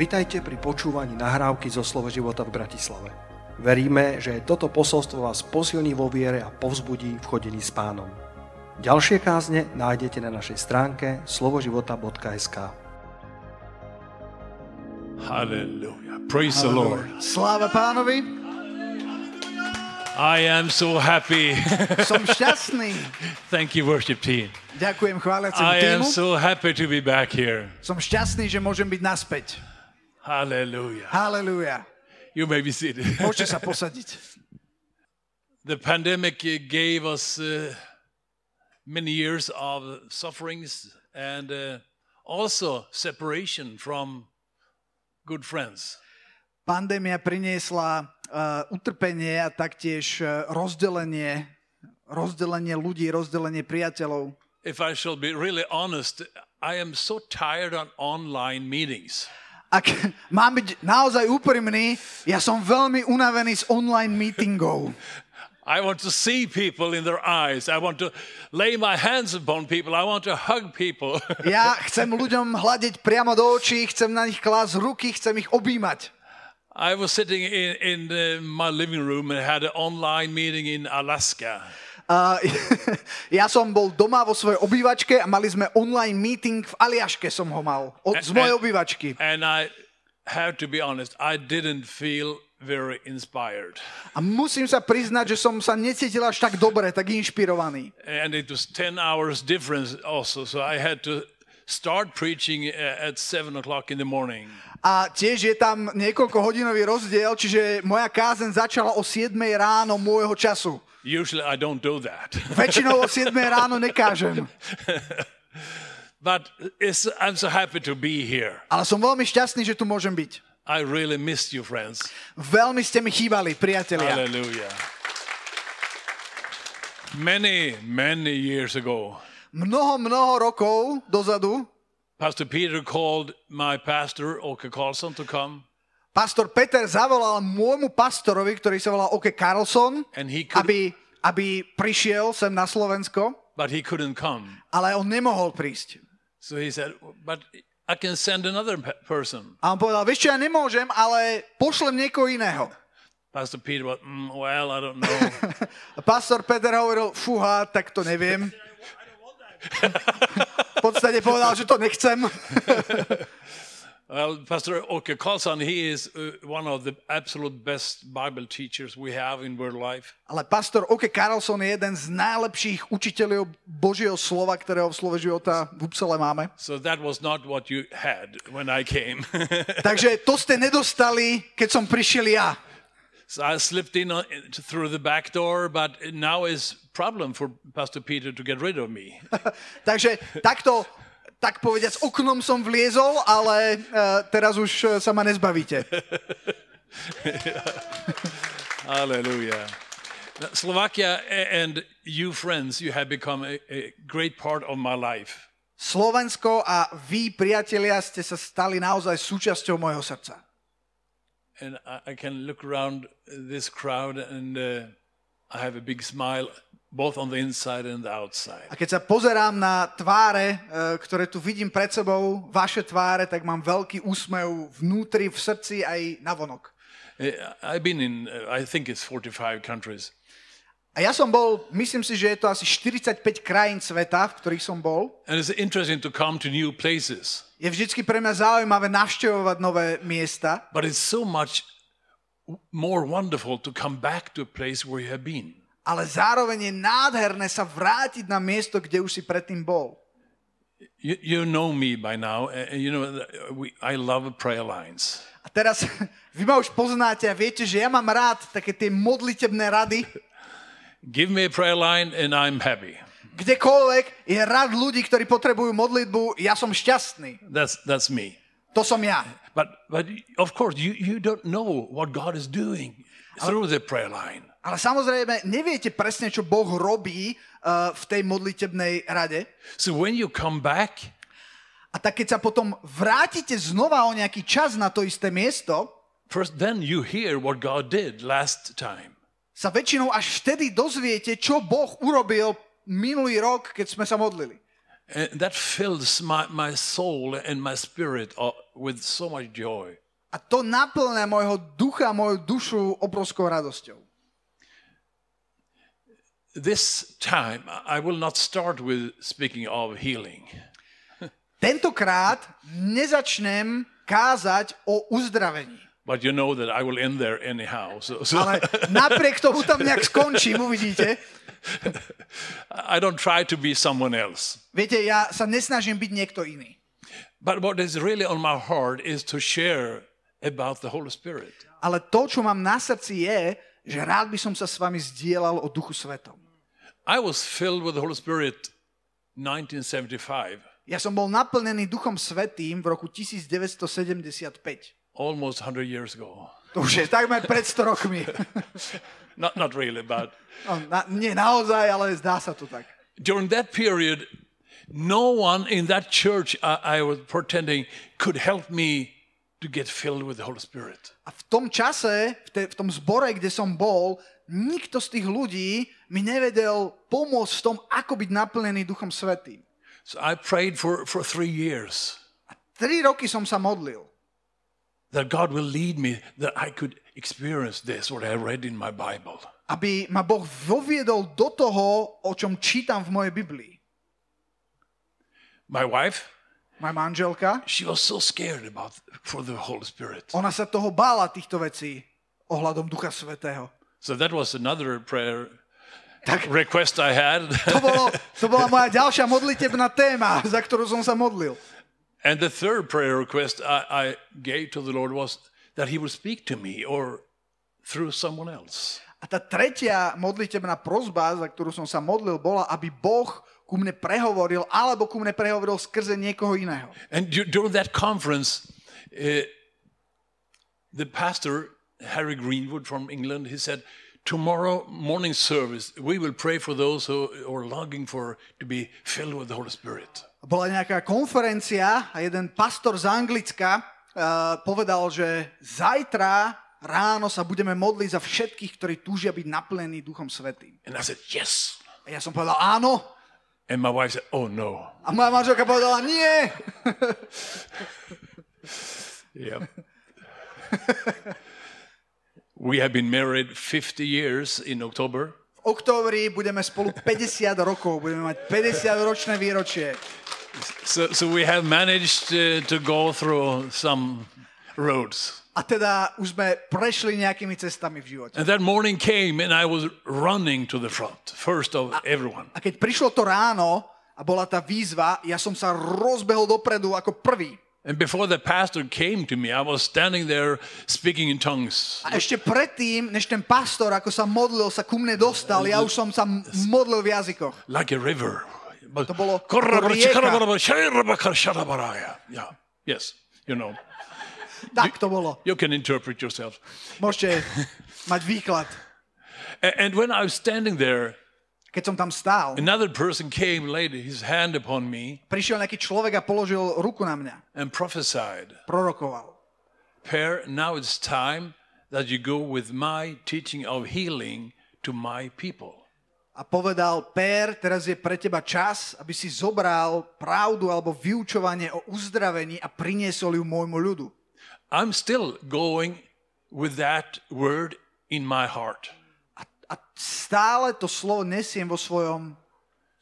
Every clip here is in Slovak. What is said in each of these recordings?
Vitajte pri počúvaní nahrávky zo Slovo života v Bratislave. Veríme, že toto posolstvo vás posilní vo viere a povzbudí v chodení s pánom. Ďalšie kázne nájdete na našej stránke slovoživota.sk Hallelujah. Praise the Lord. Sláva pánovi, I am so happy. som šťastný. Thank you, worship team. Ďakujem chváliacemu I am týmu. so happy to be back here. Som šťastný, že môžem byť naspäť. Hallelujah. Halelúja. You may be seated. Môžete sa posadiť. the pandemic uh, gave us uh, many years of sufferings and uh, also separation from good friends. Pandémia priniesla uh, utrpenie a taktiež uh, rozdelenie, rozdelenie ľudí, rozdelenie priateľov. If I shall be really honest, I am so tired on online meetings. Ak mám byť naozaj úprimný, ja som veľmi unavený z online meetingov. I want to see people in their eyes. I want to lay my hands upon people. I want to hug people. Ja chcem ľuďom hľadiť priamo do očí, chcem na nich klásť ruky, chcem ich objímať. I was sitting in, in uh, my living room and had an online meeting in Alaska. Uh, ja som bol doma vo svojej obývačke a mali sme online meeting v Aliaške som ho mal. Od, z mojej obývačky. And I have to be honest, I didn't feel very inspired. A musím sa priznať, že som sa necítil až tak dobre, tak inšpirovaný. And it was 10 hours difference also. So I had to start preaching uh, at 7 o'clock in the morning. A tiež je tam niekoľko hodinový rozdiel, čiže moja kázen začala o 7 ráno môjho času. Usually I don't do that. Väčšinou o 7 ráno nekážem. but I'm so happy to be here. Ale som veľmi šťastný, že tu môžem byť. I really missed you, friends. Veľmi ste mi chýbali, priatelia. Hallelujah. Many, many years ago, Mnoho, mnoho rokov dozadu Pastor Peter called my pastor, Oke Carlson, to come, pastor Peter zavolal môjmu pastorovi, ktorý sa volal Oke Carlson, and he could, aby, aby prišiel sem na Slovensko, but he couldn't come. ale on nemohol prísť. So he said, "But I can send another pe- person." A on povedal, vieš čo, ja nemôžem, ale pošlem niekoho iného. Pastor Peter, went, mm, well, I don't know. Pastor Peter hovoril, fúha, tak to neviem. v podstate povedal, že to nechcem. well, Pastor Oke Carlson, he is uh, one of the absolute best Bible teachers we have in world life. Ale pastor Oke Carlson je jeden z najlepších učiteľov Božieho slova, ktorého v slove života v Upsale máme. So that was not what you had when I came. Takže to ste nedostali, keď som prišiel ja. So I slipped in on, through the back door, but now is problem for Pastor Peter to get rid of me. Takže takto, tak povediac, oknom som vliezol, ale uh, teraz už uh, sa ma nezbavíte. Hallelujah. Slovakia and you friends, you have become a, a great part of my life. Slovensko a vy, priatelia, ste sa stali naozaj súčasťou môjho srdca. And I, I can look around this crowd and uh, I have a big smile both on the inside and the outside. A keď sa pozerám na tváre, uh, ktoré tu vidím pred sebou, vaše tváre, tak mám veľký úsmev vnútri, v srdci aj na vonok. Uh, I've been in, uh, I think it's 45 countries. A ja som bol, myslím si, že je to asi 45 krajín sveta, v ktorých som bol. And it's interesting to come to new places. Je vždycky pre mňa zaujímavé navštevovať nové miesta, But it's so much more wonderful to come back to a place where you have been. Ale zároveň je nádherné sa vrátiť na miesto, kde už si predtým bol. You, you know me by now. You know, we, I love prayer lines. A teraz vy ma už poznáte a viete, že ja mám rád také tie modlitebné rady. Give me a prayer line and I'm happy. Kdekoľvek je rad ľudí, ktorí potrebujú modlitbu, ja som šťastný. That's, that's me. To som ja. But, but of course, you, you don't know what God is doing through the prayer line. Ale samozrejme, neviete presne, čo Boh robí uh, v tej modlitebnej rade. So when you come back, A tak keď sa potom vrátite znova o nejaký čas na to isté miesto, first then you hear what God did last time. sa väčšinou až vtedy dozviete, čo Boh urobil minulý rok, keď sme sa modlili. And that fills my, my soul and my spirit uh, with so much joy. A to naplňa môjho ducha, moju dušu obrovskou radosťou. This time, I will not start with speaking of healing. Tentokrát nezačnem kázať o uzdravení. But you know that I will end there anyhow. So, so Ale napriek tomu tam nejak skončím, uvidíte. I don't try to be someone else. Viete, ja sa nesnažím byť niekto iný. But what is really on my heart is to share about the Holy Spirit. Ale to, čo mám na srdci je, že rád by som sa s vami zdieľal o Duchu Svetom. I was filled with the Holy Spirit 1975, Ja som bol naplnený Duchom Svetým v roku 1975. almost 100 years ago. To už je takmer pred 100 rokmi. Not, not really, but No, na, nie naozaj, ale zdá sa to tak. during that period, no one in that church I, I was pretending could help me to get filled with the Holy Spirit. A v tom čase, v, te, v tom zbore, kde som bol, nikto z tých ľudí mi nevedel pomôcť v tom, ako byť naplnený Duchom Svetým. So I prayed for, for three years Tri roky som sa modlil, that God will lead me, that I could experience this, what I read in my Bible. aby ma Boh voviedol do toho, o čom čítam v mojej Biblii. My wife, Moja manželka, she was so scared about for the Holy Spirit. ona sa toho bála týchto vecí ohľadom Ducha Svetého. So that was another prayer request I had. To, bolo, to bola moja ďalšia modlitebná téma, za ktorú som sa modlil. and the third prayer request I, I gave to the Lord was that He would speak to me or through someone else. A tá tretia modlitebná prozba, za ktorú som sa modlil, bola, aby Boh ku mne prehovoril, alebo ku mne prehovoril skrze niekoho iného. And du- during that conference, uh, the pastor, Harry Greenwood from England, he said, Tomorrow morning service, we will pray for those who are longing for to be filled with the Holy Spirit. Bola nejaká konferencia a jeden pastor z Anglicka uh, povedal, že zajtra ráno sa budeme modliť za všetkých, ktorí túžia byť naplnení Duchom Svetým. And I said, Yes. A ja som povedal áno. And my wife said, Oh no. A moja manželka povedala nie. Yeah. we have been married 50 years in October. V októbri budeme spolu 50 rokov, budeme mať 50 ročné výročie. So, so we have managed uh, to go through some roads. A teda už sme prešli nejakými cestami v živote. And that morning came and I was running to the front, first of everyone. A keď prišlo to ráno a bola tá výzva, ja som sa rozbehol dopredu ako prvý. And before the pastor came to me, I was standing there speaking in tongues. A ešte predtým, než ten pastor, ako sa modlil, sa ku mne dostal, ja už som sa modlil v jazykoch. Like a river. To bolo. Yeah. Yes, you know. Tak to bolo. You can interpret yourself. Môžete mať výklad. And when I was standing there, Keď som tam stál, another person came, laid his hand upon me, prišiel nejaký človek a položil ruku na mňa. and prophesied. Prorokoval. Per, now it's time that you go with my teaching of healing to my people. A povedal, Per, teraz je pre teba čas, aby si zobral pravdu alebo vyučovanie o uzdravení a priniesol ju môjmu ľudu. I'm still going with that word in my heart. Stále to slovo nesiem vo svojom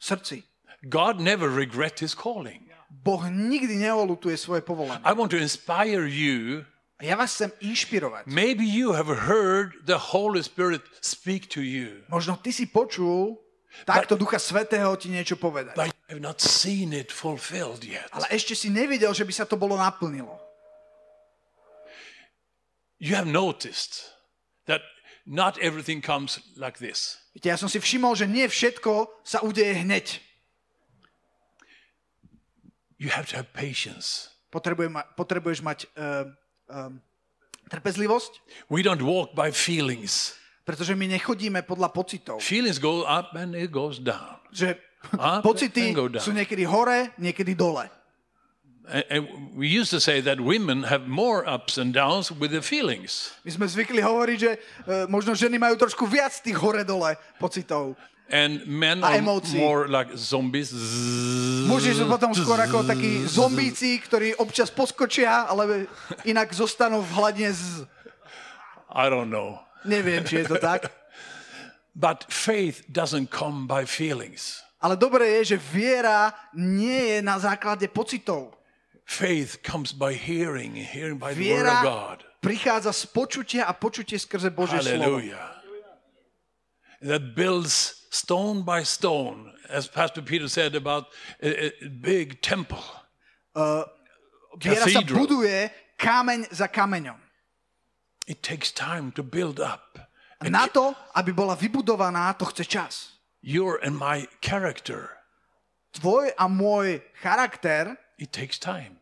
srdci. God never regret his calling. Boh nikdy neolutuje svoje povolanie. I want to inspire you. Ja vás chcem inšpirovať. Maybe you have heard the Holy Spirit speak to you, Možno ty si počul takto Ducha Svetého ti niečo povedať. but you have not seen it fulfilled yet. Ale ešte si nevidel, že by sa to bolo naplnilo. You have noticed that not everything comes like this. Viete, ja som si všimol, že nie všetko sa udeje hneď. You have to have patience. Potrebuje ma, potrebuješ mať uh, um, trpezlivosť, We don't walk by feelings. pretože my nechodíme podľa pocitov. Feelings go up and it goes down. Že Up pocity and go down. sú niekedy hore, niekedy dole. And, and we used to say that women have more ups and downs with the feelings. My sme zvykli hovoriť, že uh, možno ženy majú trošku viac tých hore-dole pocitov. And men are more like zombies. Muži sú potom skôr ako takí zombíci, ktorí občas poskočia, ale inak zostanú v hladine z... I don't know. Neviem, či je to tak. But faith doesn't come by feelings. Ale dobré je, že viera nie je na základe pocitov. Faith comes by hearing, hearing by the word of God. prichádza z počutia a počutie skrze Božie slovo. Hallelujah. That builds stone by stone, as Pastor Peter said about a, a big temple. Viera sa buduje kameň za kameňom. It takes time to build up. A na to, aby bola vybudovaná, to chce čas. Your and my character, Tvoj a môj charakter it takes time.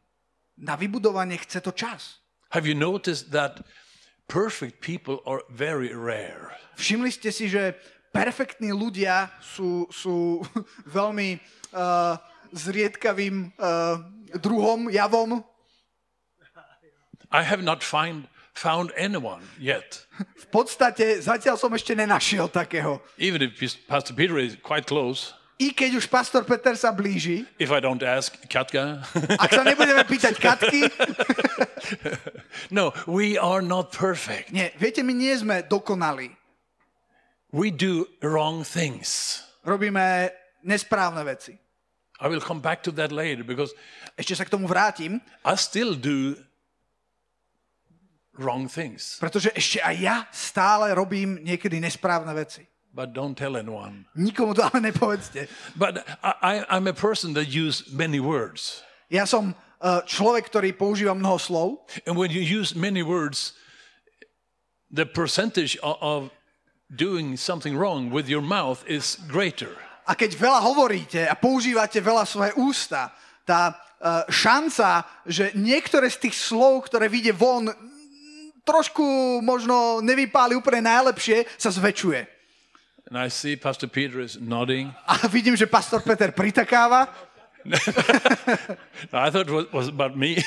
Na vybudovanie chce to čas. Have you noticed that perfect people are very rare? Všimli ste si, že perfektní ľudia sú, sú veľmi uh, zriedkavým uh, druhom, javom. I have not find, found anyone yet. V podstate zatiaľ som ešte nenašiel takého. Even if Pastor Peter is quite close, I keď už pastor Peter sa blíži, if I don't ask Katka. ak sa nebudeme pýtať Katky, no, we are not perfect. nie, viete, my nie sme dokonalí. We do wrong things. Robíme nesprávne veci. I will come back to that later because Ešte sa k tomu vrátim, I still do wrong things. pretože ešte aj ja stále robím niekedy nesprávne veci. But don't tell anyone. Nikomu to ale nepovedzte. But I, I'm a person that use many words. Ja som uh, človek, ktorý používa mnoho slov And when you use many words, the percentage of, of doing something wrong with your mouth is greater. a keď veľa hovoríte a používate veľa svoje ústa, tá uh, šanca, že niektoré z tých slov, ktoré vyjde von, trošku možno nevypáli úplne najlepšie, sa zväčšuje. And I see Pastor Peter is nodding. A vidím, že pastor Peter pritakáva. I thought it was, was about me.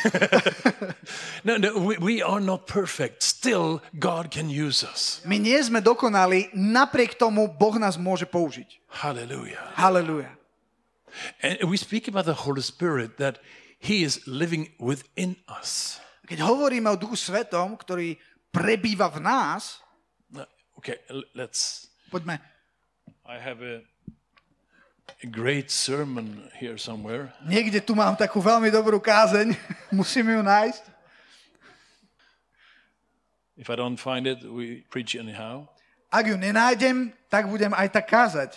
no, no, we, we are not perfect. Still, God can use us. My nie sme dokonali, napriek tomu Boh nás môže použiť. Hallelujah. Halleluja. And we speak about the Holy Spirit that He is living within us. Keď hovoríme o Duchu Svetom, ktorý prebýva v nás, No, Okay, let's. Poďme, I have a, great sermon here somewhere. niekde tu mám takú veľmi dobrú kázeň, musím ju nájsť. If I don't find it, we preach anyhow. Ak ju nenájdem, tak budem aj tak kázať.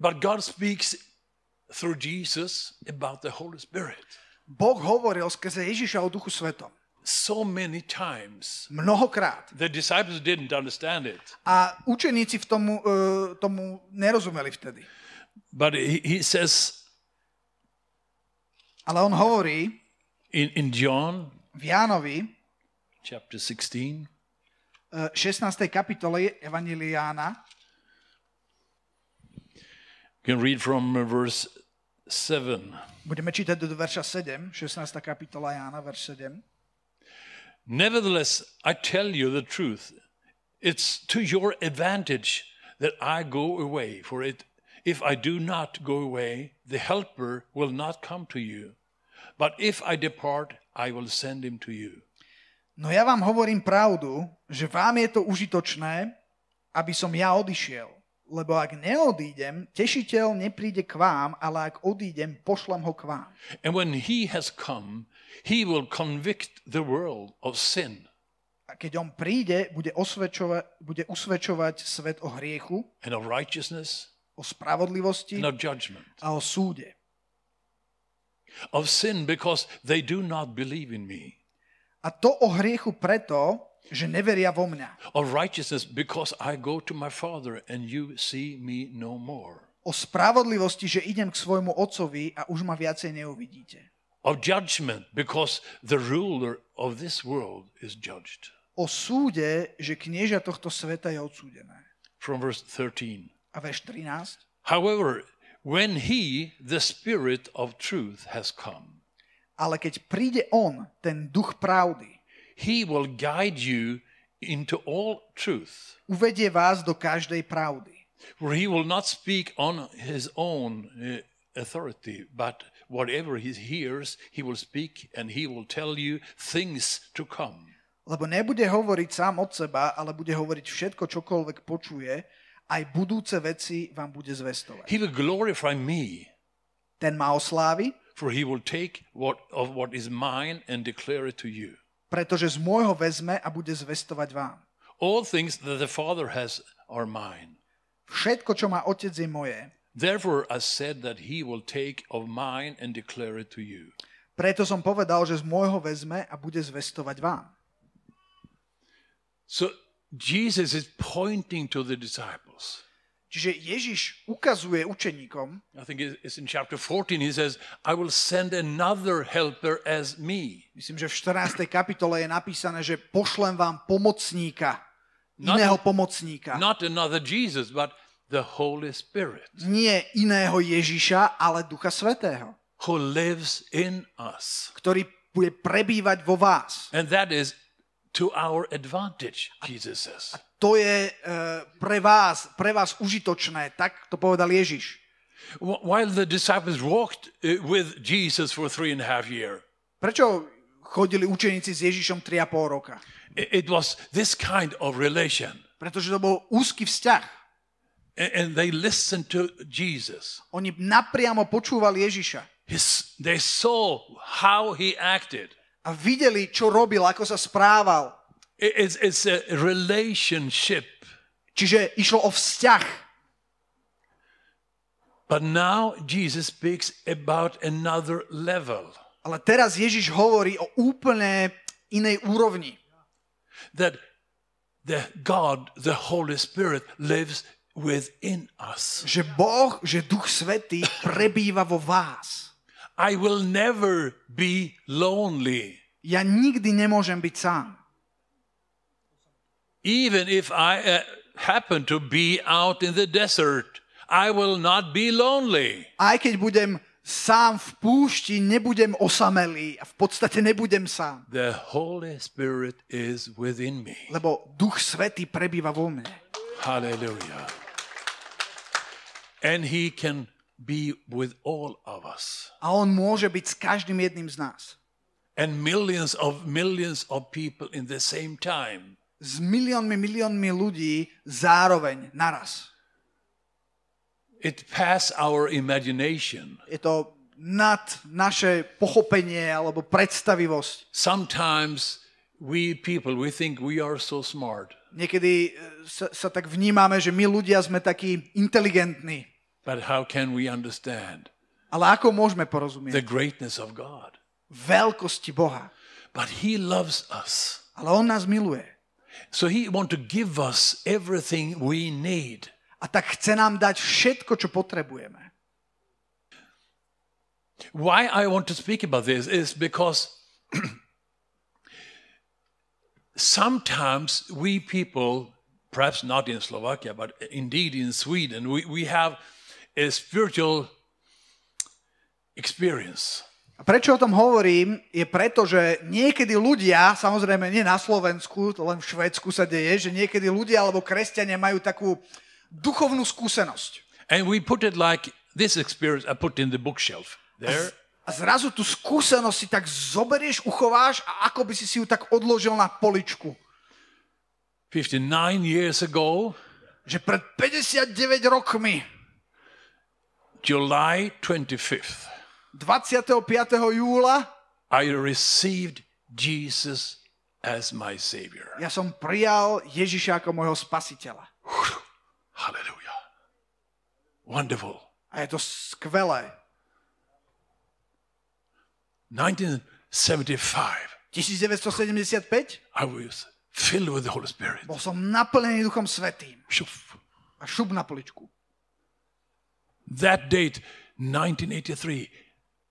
But God speaks through Jesus about the Holy Spirit. Boh hovoril skrze Ježiša o Duchu Svetom. So many times. Mnohokrát. The disciples didn't understand it. A učeníci v tomu, uh, tomu nerozumeli vtedy. But he, he says Ale on hovorí in, in John v Jánovi, chapter 16, uh, 16. kapitole Evangelia Jána, you can read from verse 7. budeme čítať do verša 7, 16. kapitola Jána, verš 7. Nevertheless, I tell you the truth. It's to your advantage that I go away, for it if I do not go away, the helper will not come to you. But if I depart, I will send him to you. No ja vám hovorím pravdu, že vám je to užitočné, aby som ja odišiel. Lebo ak neodídem, tešiteľ nepríde k vám, ale ak odídem, pošlem ho k vám. And when he has come, he will convict the world of sin A keď on príde, bude, osvedčovať, bude usvedčovať svet o hriechu, and of righteousness o spravodlivosti and of judgment. a o súde. Of sin because they do not believe in me. A to o hriechu preto, že neveria vo mňa. Of righteousness because I go to my Father and you see me no more. O spravodlivosti, že idem k svojmu otcovi a už ma viacej neuvidíte. Of judgment because the ruler of this world is judged. O súde, že knieža tohto sveta je odsúdené. From verse 13. A verš 13. However, when he, the Spirit of truth, has come, Ale keď príde on, ten duch pravdy, he will guide you into all truth. Uvedie vás do každej pravdy. For he will not speak on his own uh, authority, but whatever he hears, he will speak and he will tell you things to come. Lebo nebude hovoriť sám od seba, ale bude hovoriť všetko, čokoľvek počuje, aj budúce veci vám bude zvestovať. He will glorify me, Ten ma oslávi, for he will take what of what is mine and declare it to you. pretože z môjho vezme a bude zvestovať vám. All things that the Father has are mine. Všetko, čo má otec, je moje. Therefore, I said that he will take of mine and declare it to you. Preto som povedal, že z môjho vezme a bude zvestovať vám. So Jesus is pointing to the disciples. Čiže Ježiš ukazuje učeníkom, I think it's in chapter 14, he says, I will send another helper as me. myslím, že v 14. kapitole je napísané, že pošlem vám pomocníka, iného pomocníka. Not another Jesus, but the Holy Spirit Nie iného Ježiša, ale Ducha Svetého, who lives in us. ktorý bude prebývať vo vás. And that is to our advantage, Jesus says. To je e, pre vás, pre vás užitočné, tak to povedal Ježiš. Wh- While the disciples walked uh, with Jesus for three and a half years, Prečo chodili učeníci s Ježišom 3,5 roka? it was this kind of relation. Pretože to bol úzky vzťah. And they listened to Jesus. Oni napriamo počúvali Ježiša His, they saw how he acted. a videli, čo robil, ako sa správal. It's, it's a relationship. Čiže išlo o vzťah. But now Jesus speaks about another level Ale teraz Ježiš hovorí o úplne inej úrovni. that the God, the Holy Spirit, lives within us. Že Boh, že Duch Svetý prebýva vo vás. I will never be lonely. Ja nikdy nemôžem byť sám. Even if I uh, happen to be out in the desert, I will not be lonely. Aj keď budem sám v púšti, nebudem osamelý a v podstate nebudem sám. The Holy Spirit is within me. Lebo Duch Svetý prebýva vo mne. Hallelujah. And He can be with all of us. A on môže byť s každým jedným z nás. And millions of millions of people in the same time. S miliónmi, miliónmi ľudí zároveň, naraz. It pass our imagination. Je to nad naše pochopenie alebo predstavivosť. Sometimes we people, we think we are so smart. Niekedy e, sa, sa tak vnímame, že my ľudia sme takí inteligentní. But how can we understand Ale ako môžeme the porozumieť greatness of God? veľkosti Boha? But He loves us. Ale On nás miluje. So He want to give us everything we need. A tak chce nám dať všetko, čo potrebujeme. Why I want to speak about this is because sometimes we people, perhaps not in Slovakia, but indeed in Sweden, we, we have a spiritual experience. Prečo o tom hovorím, je preto, že niekedy ľudia, samozrejme nie na Slovensku, len v Švédsku sa deje, že niekedy ľudia alebo kresťania majú takú duchovnú skúsenosť. And we put it like this experience I put in the bookshelf there. A zrazu tú skúsenosť si tak zoberieš, uchováš a ako by si si ju tak odložil na poličku. 59 years ago, Že pred 59 rokmi, July 25th, 25. júla, I received Jesus as my Savior. ja som prijal Ježiša ako môjho spasiteľa. Hallelujah. Wonderful. A je to skvelé. 1975, 1975 I was filled with the Holy Spirit. bol som naplnený Duchom Svetým. Shuf. A šup na poličku. That date, 1983,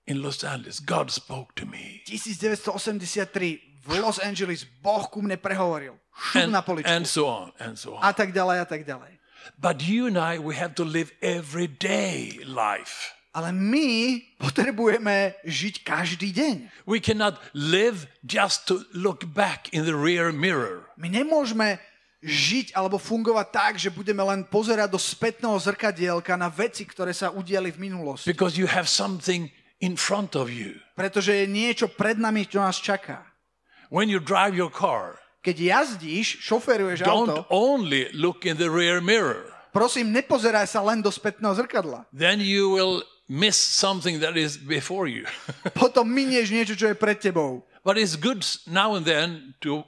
in Los Angeles, God spoke to me. 1983 v Los Angeles Boh ku mne prehovoril. Šup And, na poličku. and so on, and so on. A tak ďalej, a tak ďalej. But you and I, we have to live everyday life. Ale my potrebujeme žiť každý deň. We cannot live just to look back in the rear mirror. My nemôžeme žiť alebo fungovať tak, že budeme len pozerať do spätného zrkadielka na veci, ktoré sa udiali v minulosti. Because you have something in front of you. Pretože je niečo pred nami, čo nás čaká. When you drive your car, Keď jazdíš, šoferuješ don't auto, only look in the rear mirror. prosím, nepozeraj sa len do spätného zrkadla. Then you will miss something that is before you. Potom minieš niečo, čo je pred tebou. but it's good now and then to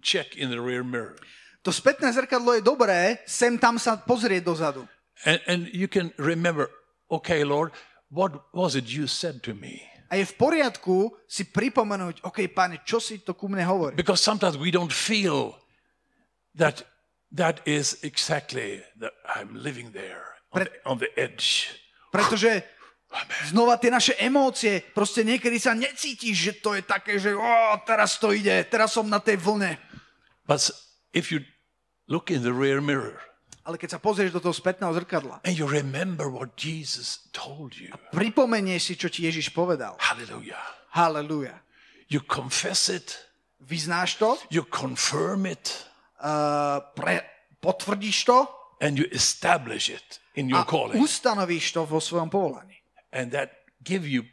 check in the rear mirror. To spätné zrkadlo je dobré, sem tam sa pozrieť dozadu. And, and you can remember, okay, Lord, what was it you said to me? A je v poriadku si pripomenúť, OK, páne, čo si to ku mne hovorí? Because sometimes we don't feel that that is exactly that I'm living there on, the, on the edge. Pretože znova tie naše emócie, proste niekedy sa necítiš, že to je také, že o, teraz to ide, teraz som na tej vlne. But if you look in the rear mirror Ale keď sa pozrieš do toho spätného zrkadla, and you remember what Jesus told you, pripomenieš si, čo ti Ježiš povedal. hallelujah, Halleluja. you confess it, Vyznáš to, you confirm it, uh, pre, potvrdíš to and you establish it in your a calling. ustanovíš to vo svojom povolaní. And that give you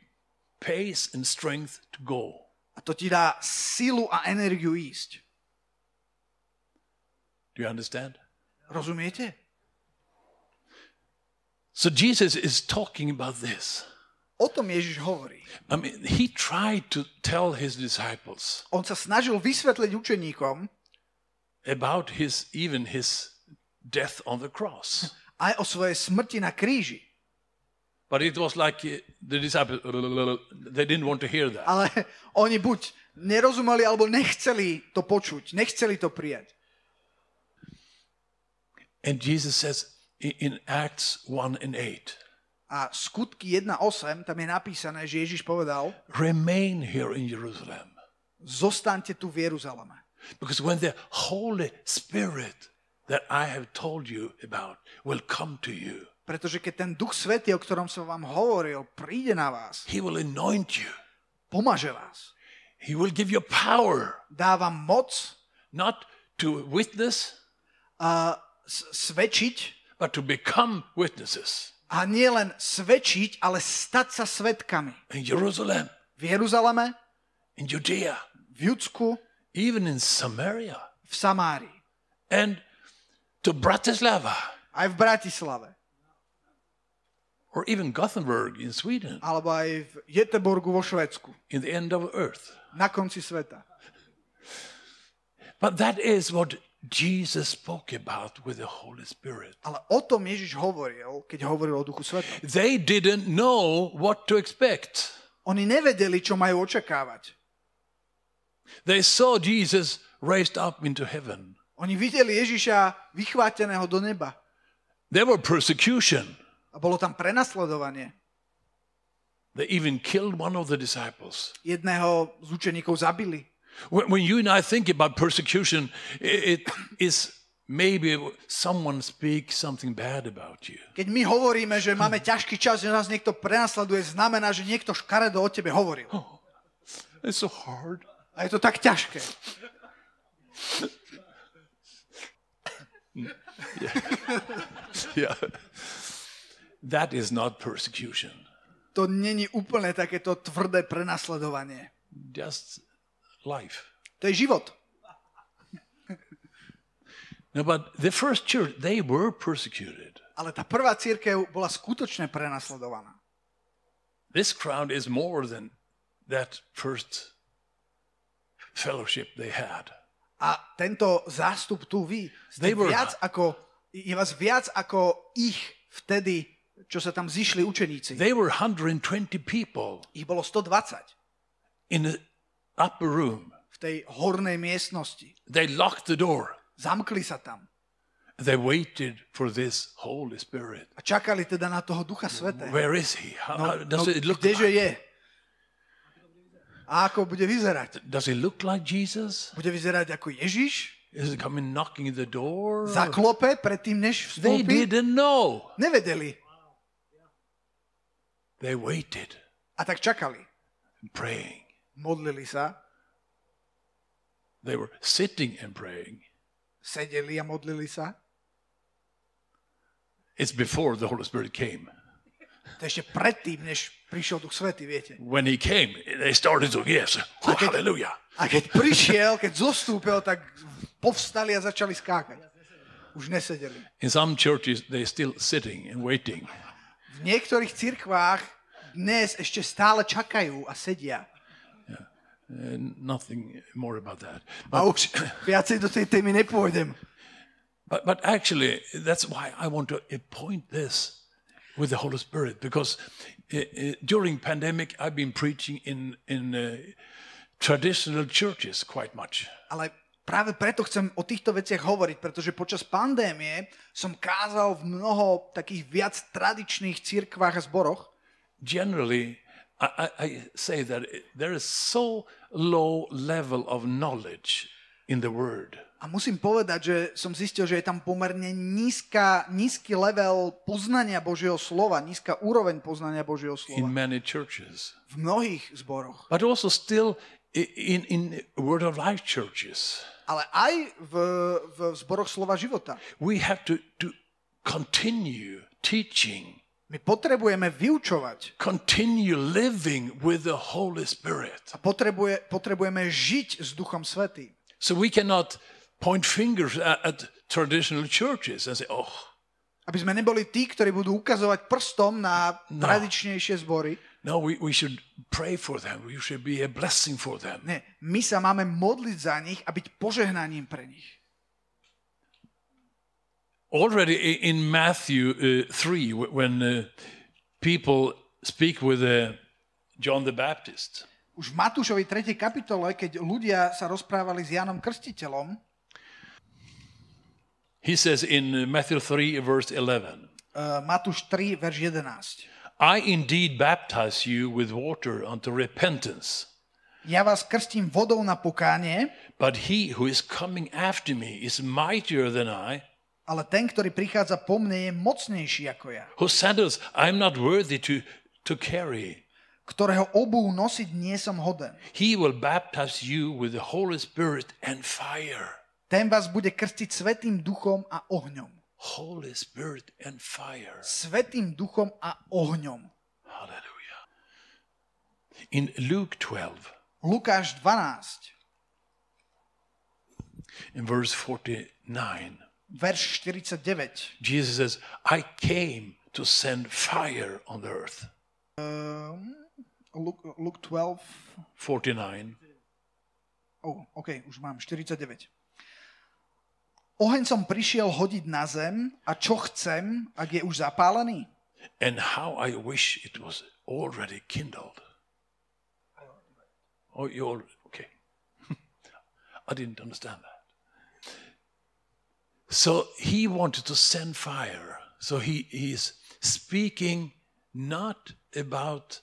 pace and strength to go. A to ti dá silu a energiu ísť. Do you understand? Rozumiete? So Jesus is talking about this. O tom Ježiš hovorí. I mean, he tried to tell his disciples On sa snažil vysvetliť učeníkom about his even his death on the cross. aj o svojej smrti na kríži. But it was like uh, the disciples they didn't want to hear that. Ale oni buď nerozumeli, alebo nechceli to počuť, nechceli to prijať. And Jesus says in Acts 1 and 8, A skutky 1.8, tam je napísané, že Ježiš povedal, remain here in Jerusalem. zostaňte tu v Jeruzaleme. Because when the Holy Spirit that I have told you about will come to you, Pretože keď ten Duch Svetý, o ktorom som vám hovoril, príde na vás, He will anoint you. pomaže vás, He will give you power, dá vám moc not to witness, a s- svedčiť, but to become witnesses. a nie len svedčiť, ale stať sa svetkami. in Jerusalem, V Jeruzaleme, in Judea, v Judsku, even in Samaria, v Samárii, and to Bratislava, aj v Bratislave, or even Gothenburg in Sweden, alebo aj v Jeteborgu vo Švedsku, in the end of earth. na konci sveta. But that is what Jesus spoke about with the Holy Spirit. Ale o tom Ježiš hovoril, keď hovoril o Duchu Svetom. They didn't know what to expect. Oni nevedeli, čo majú očakávať. They saw Jesus raised up into heaven. Oni videli Ježiša vychváteného do neba. There were persecution. A bolo tam prenasledovanie. They even killed one of the disciples. Jedného z učeníkov zabili. When, when you and I think about persecution, i- it is maybe someone speaks something bad about you. Keď my hovoríme, že máme ťažký čas, že nás niekto prenasleduje, znamená, že niekto škaredo o tebe hovoril. It's so hard. A je to tak ťažké. Yeah. That is not persecution. To není úplne takéto tvrdé prenasledovanie. Just life. To je život. No, but the first church, they were persecuted. Ale tá prvá církev bola skutočne prenasledovaná. This crowd is more than that first fellowship they had. A tento zástup tu vy ste viac ako, je vás viac ako ich vtedy, čo sa tam zišli učeníci. They were 120 people Ich bolo 120 in the upper room. v tej hornej miestnosti. They locked the door. Zamkli sa tam They waited for this Holy Spirit. a čakali teda na toho Ducha Svetého. Where is he? How, No, does it look kdeže like? je? A ako bude vyzerať? Does he look like Jesus? Bude vyzerať ako Ježiš? Is he coming knocking at the door? Zaklope predtým, než They vstúpi? didn't know. Nevedeli. They waited, A tak čakali. praying. Modlili sa, They were sitting and praying. sedeli a modlili sa. It's before the Holy Spirit came. To ešte predtým, než prišiel Duch Svetý, viete. When he came, they started to, yes, oh, hallelujah. A keď prišiel, keď zostúpil, tak povstali a začali skákať. Už nesedeli. In some churches, they're still sitting and waiting. V niektorých cirkvách dnes ešte stále čakajú a sedia. Uh, nothing more about that. A už viacej do tej témy nepôjdem. But, but actually, that's why I want to appoint this with the Holy Spirit, because uh, during pandemic, I've been preaching in in uh, traditional churches quite much. Ale práve preto chcem o týchto veciach hovoriť, pretože počas pandémie som kázal v mnoho takých viac tradičných cirkvách a zboroch. Generally, I, I, I say that there is so low level of knowledge in the Word. A musím povedať, že som zistil, že je tam pomerne nízka, nízky level poznania Božieho slova, nízka úroveň poznania Božieho in slova many churches, v mnohých zboroch. but also still in, in Word of Life churches. Ale aj v, v zboroch slova života. We have to, to continue teaching, My potrebujeme vyučovať continue living with the Holy Spirit. a potrebuje, potrebujeme žiť s Duchom Svetým. So we cannot point fingers at, at traditional churches and say, oh, Aby sme neboli tí, ktorí budú ukazovať prstom na tradičnejšie zbory. no, we, we should pray for them. We should be a blessing for them. Nie, my sa máme modliť za nich a byť požehnaním pre nich. Already in Matthew uh, 3, wh- when uh, people speak with uh, John the Baptist, Už v Matúšovi 3. kapitole, keď ľudia sa rozprávali s Jánom Krstiteľom, he says in uh, Matthew 3, verse 11, uh, Matúš 3, verš 11. I indeed baptize you with water unto repentance, Ja vás krstím vodou na pokánie, but he who is coming after me is mightier than I, ale ten, ktorý prichádza po mne, je mocnejší ako ja, whose sandals I am not worthy to, to carry. ktorého obú nosiť nie som hoden. He will baptize you with the Holy Spirit and fire. Ten vás bude krstiť svetým duchom a ohňom. Holy Spirit and fire. Svetým duchom a ohňom. Hallelujah. In Luke 12, Lukáš 12, in verse 49, verš 49. Jesus says, I came to send fire on the earth. Luke, Luke 12, 49. oh, OK, už mám 49. Oheň som prišiel hodiť na zem a čo chcem, ak je už zapálený? And how I wish it was already kindled. Oh, you all, okay. I didn't understand that. So he wanted to send fire. So he, he is speaking not about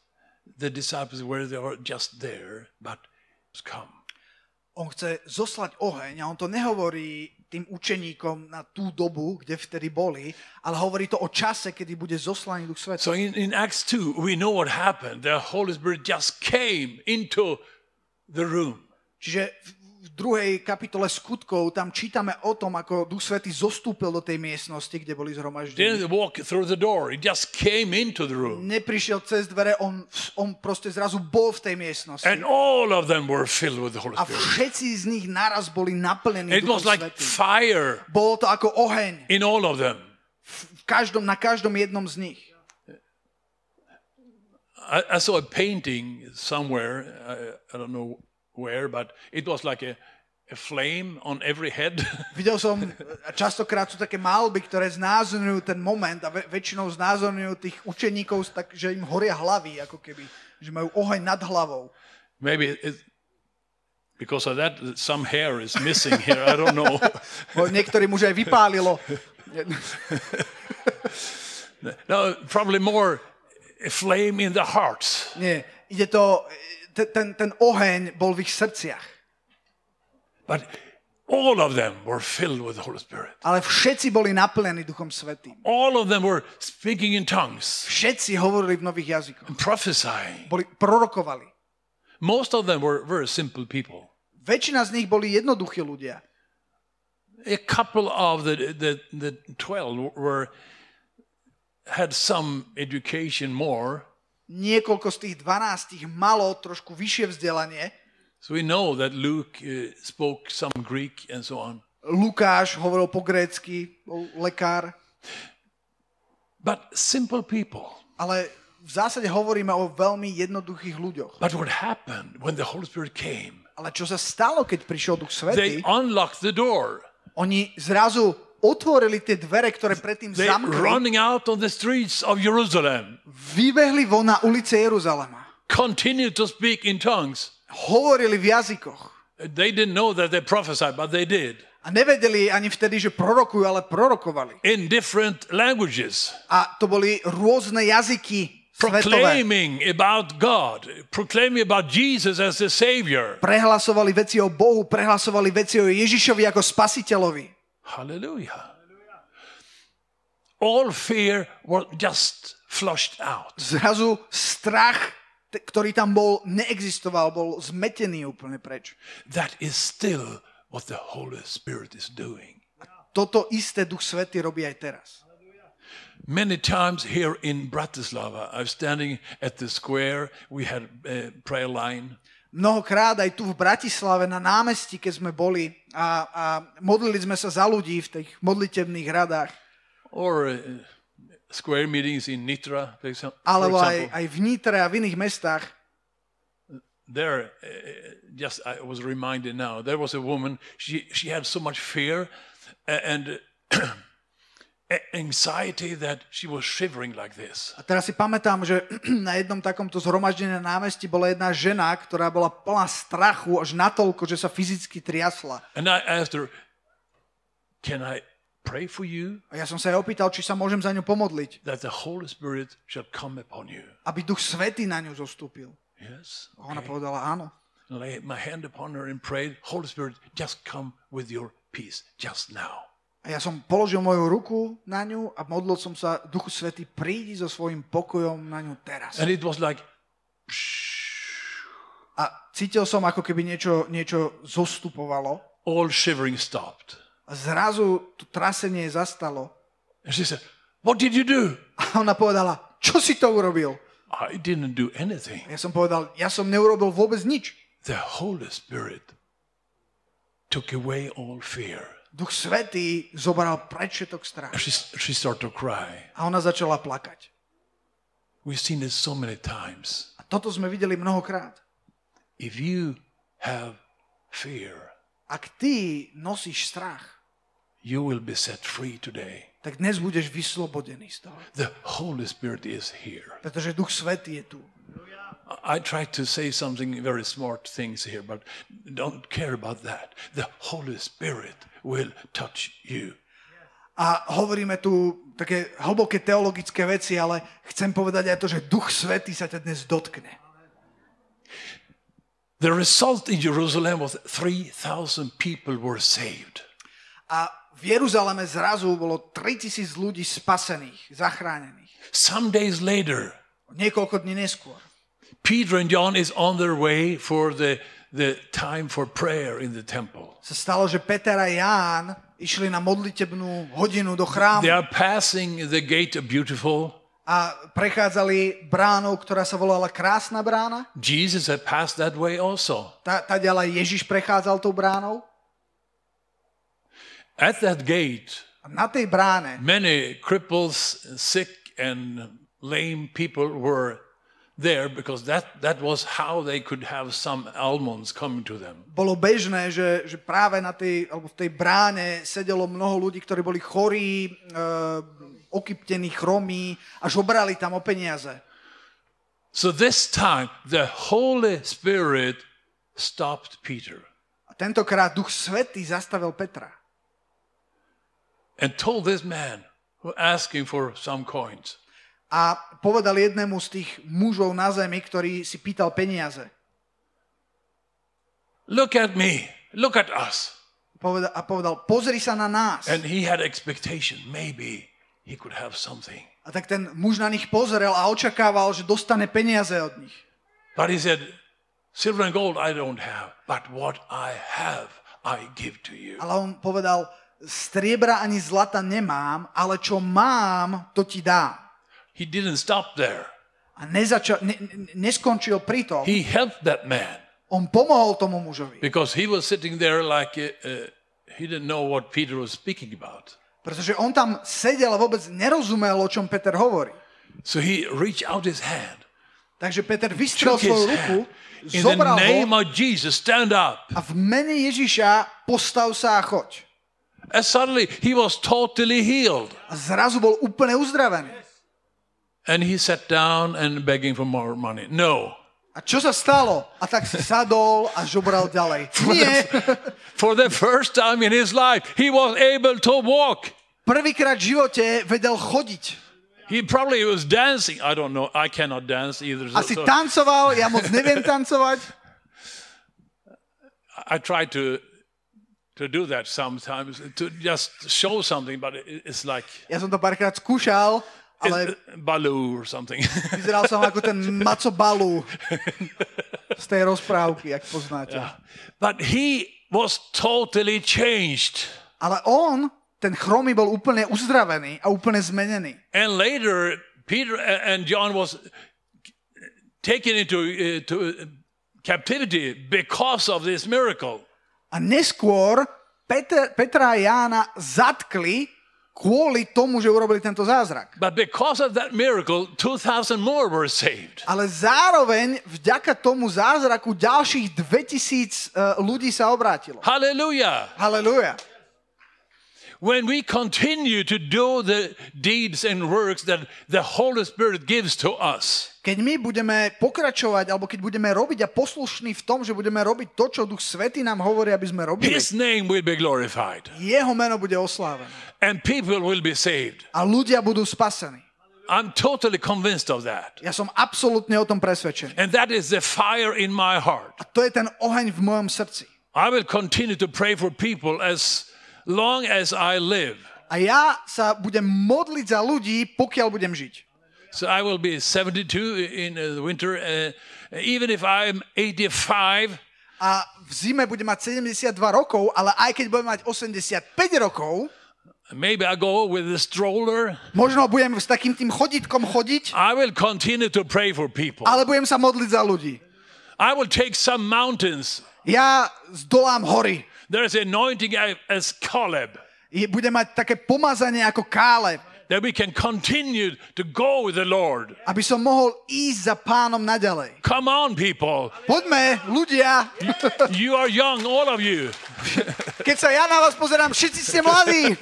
the disciples where they are just there, but come. On chce zoslať oheň a on to nehovorí tým učeníkom na tú dobu, kde vtedy boli, ale hovorí to o čase, kedy bude zoslaný Duch Svetý. So in, in Acts 2, we know what happened. The Holy Spirit just came into the room. Čiže v v druhej kapitole skutkov tam čítame o tom, ako Duch Svetý zostúpil do tej miestnosti, kde boli zhromaždení. Neprišiel cez dvere, on, on proste zrazu bol v tej miestnosti. And all of them were filled with the Holy A Spirit. všetci z nich naraz boli naplnení It Duchom was like Svetým. fire Bolo to ako oheň in all of them. v každom, na každom jednom z nich. I, I saw a painting somewhere, I, I don't know where, but it was like a, a flame on every head. Videl som, častokrát sú také malby, ktoré znázorňujú ten moment a ve- väčšinou znázorňujú tých učeníkov tak, že im horia hlavy, ako keby, že majú oheň nad hlavou. Maybe it, because of that, some hair is missing here. I don't know. Niektorým už aj vypálilo. no, probably more a flame in the hearts. Nie, ide to, te- ten, ten oheň bol v ich srdciach. But all of them were filled with the Holy Spirit. Ale všetci boli naplnení Duchom Svetým. All of them were speaking in tongues Všetci hovorili v nových jazykoch. and prophesying. Boli, prorokovali. Most of them were very simple people. Väčšina z nich boli jednoduchí ľudia. A couple of the, the, the 12 were, had some education more. Niekoľko z tých 12 malo trošku vyššie vzdelanie. So we know that Luke uh, spoke some Greek and so on. Lukáš hovoril po grécky, bol lekár. But simple people. Ale v zásade hovoríme o veľmi jednoduchých ľuďoch. But what happened when the Holy Spirit came? Ale čo sa stalo, keď prišiel Duch They Svetý? unlocked the door. Oni zrazu otvorili tie dvere, ktoré predtým They zamkli. running out on the streets of Jerusalem, Vybehli von na ulice Jeruzalema. continued to speak in tongues. Hovorili v jazykoch. They didn't know that they prophesied, but they did. A nevedeli ani vtedy, že prorokujú, ale prorokovali. In different languages, A to boli rôzne jazyky svetové. proclaiming about God, proclaiming about Jesus as the Savior. Prehlasovali veci o Bohu, prehlasovali veci o Ježišovi ako spasiteľovi. Hallelujah. All fear was just flushed out. Zrazu strach, ktorý tam bol, neexistoval, bol zmetený úplne preč. That is still what the Holy Spirit is doing. Toto isté Duch Svety robí aj teraz. Many times here in Bratislava, I'm standing at the square. We had a prayer line. Mnohokrát aj tu v Bratislave na námestí, keď sme boli a, a modlili sme sa za ľudí v tých modlitebných radách. or uh, square meetings in Nitra, for example. Alebo aj, aj v Nitre a v iných mestách. There, uh, just I was reminded now, there was a woman, she, she had so much fear and a- anxiety that she was shivering like this. A teraz si pamätám, že na jednom takomto zhromaždení na námestí bola jedna žena, ktorá bola plná strachu až natoľko, že sa fyzicky triasla. And I asked her, Can I pray for you A ja som sa jej opýtal, či sa môžem za ňu pomodliť, that the Holy Spirit shall come upon you? aby Duch Svetý na ňu zostúpil. Yes. A ona Okay. povedala áno. Laid my hand upon her and prayed, Holy Spirit, just come with your peace just now. A ja som položil moju ruku na ňu a modlil som sa, Duchu Svetý, prídi so svojím pokojom na ňu teraz. And it was like, A cítil som, ako keby niečo, niečo zostupovalo. all shivering stopped. A zrazu to trasenie zastalo. And she said, What did you do? A ona povedala, čo si to urobil? I didn't do anything. Ja som povedal, ja som neurobil vôbec nič. The Holy Spirit took away all fear. Duch Svetý zobral preč všetok strach. She, she started to cry. A ona začala plakať. We've seen this so many times. A toto sme videli mnohokrát. If you have fear, Ak ty nosíš strach, you will be set free today. tak dnes budeš vyslobodený z toho. The Holy Spirit is here. Pretože Duch Svetý je tu. I try to say something very smart things here, but don't care about that. The Holy Spirit will touch you. A hovoríme tu také hlboké teologické veci, ale chcem povedať aj to, že Duch Svetý sa ťa dnes dotkne. The result in Jerusalem was 3,000 people were saved. A v Jeruzaleme zrazu bolo 3000 ľudí spasených, zachránených. Some days later, Niekoľko dní neskôr. Peter and John is on their way for the, the time for prayer in the temple. Sa stalo, že Peter a Ján išli na modlitebnú hodinu do chrámu They are passing the gate of beautiful. a prechádzali bránou, ktorá sa volala Krásna brána. Jesus had passed that way also. Tá, tá ďalej Ježiš prechádzal tou bránou. At that gate, A na tej bráne many cripples, sick, and lame people were there because that, that was how they could have some almonds coming to them. bolo bežné, že, že práve na tej, alebo v tej bráne sedelo mnoho ľudí, ktorí boli chorí, e, okyptení, chromí a žobrali tam o peniaze. So this time, the Holy Spirit stopped Peter A tentokrát Duch Svetý zastavil Petra and told this man who asking for some coins, a povedal jednému z tých mužov na zemi, ktorý si pýtal peniaze. Look at me, look at us. povedal, a povedal, pozri sa na nás. And he had expectation. Maybe he could have something. A tak ten muž na nich pozrel a očakával, že dostane peniaze od nich. But he said, Silver and gold I don't have, but what I have I give to you. Ale on povedal, striebra ani zlata nemám, ale čo mám, to ti dám. He didn't stop there. A nezača- ne- ne- neskončil pri tom. He helped that man On pomohol tomu mužovi. because he was sitting there like uh, uh, he didn't know what Peter was speaking about. Pretože on tam sedel a vôbec nerozumel, o čom Peter hovorí. So he reached out his hand, Takže Peter vystrel svoju ruku. In the zobral name ho of Jesus, stand up. a v mene Ježiša postav sa a choď. And suddenly he was totally healed. A zrazu bol úplne uzdravený. And he sat down and begging for more money. No. A čo sa stalo? A tak si sadol a žobral ďalej. Nie, For the first time in his life, he was able to walk. prvýkrát v živote vedel chodiť. He probably was dancing. I don't know. I cannot dance either. Asi so tancoval, ja moc neviem tancovať. I try to to do that sometimes to just show something, but it, it's like Ja som to párkrát skúšal, ale Baloo or something. vyzeral som ako ten Maco Balu z tej rozprávky, ak poznáte. but he was totally changed. Ale on, ten chromy, bol úplne uzdravený a úplne zmenený. And later, Peter and John was taken into uh, to captivity because of this miracle. A neskôr Peter, Petra a Jána zatkli kvôli tomu, že urobili tento zázrak. But because of that miracle, 2,000 more were saved. Ale zároveň vďaka tomu zázraku ďalších 2000 eh, ľudí sa obrátilo. Hallelujah. Halelujá. When we continue to do the deeds and works that the Holy Spirit gives to us, Keď my budeme pokračovať, alebo keď budeme robiť a poslušní v tom, že budeme robiť to, čo Duch Svetý nám hovorí, aby sme robili, His name will be glorified jeho meno bude oslávené. and people will be saved. A ľudia budú spasení. I'm totally convinced of that. Ja som absolútne o tom presvedčený. And that is the fire in my heart. A to je ten oheň v mojom srdci. I will continue to pray for people as long as I live. A ja sa budem modliť za ľudí, pokiaľ budem žiť. So I will be 72 in uh, the winter. Uh, even if I'm 85, A v zime budem mať 72 rokov, ale aj keď budem mať 85 rokov, maybe I go with a stroller. možno budem s takým tým chodítkom chodiť, I will continue to pray for people. ale budem sa modliť za ľudí. I will take some mountains. Ja zdolám hory. There's anointing as Caleb Je- Budem mať také pomazanie ako Káleb, that we can continue to go with the Lord. aby som mohol ísť za pánom naďalej. Come on, people. Poďme, ľudia. You are young, all of you. Keď sa ja na vás pozerám, všetci ste mladí.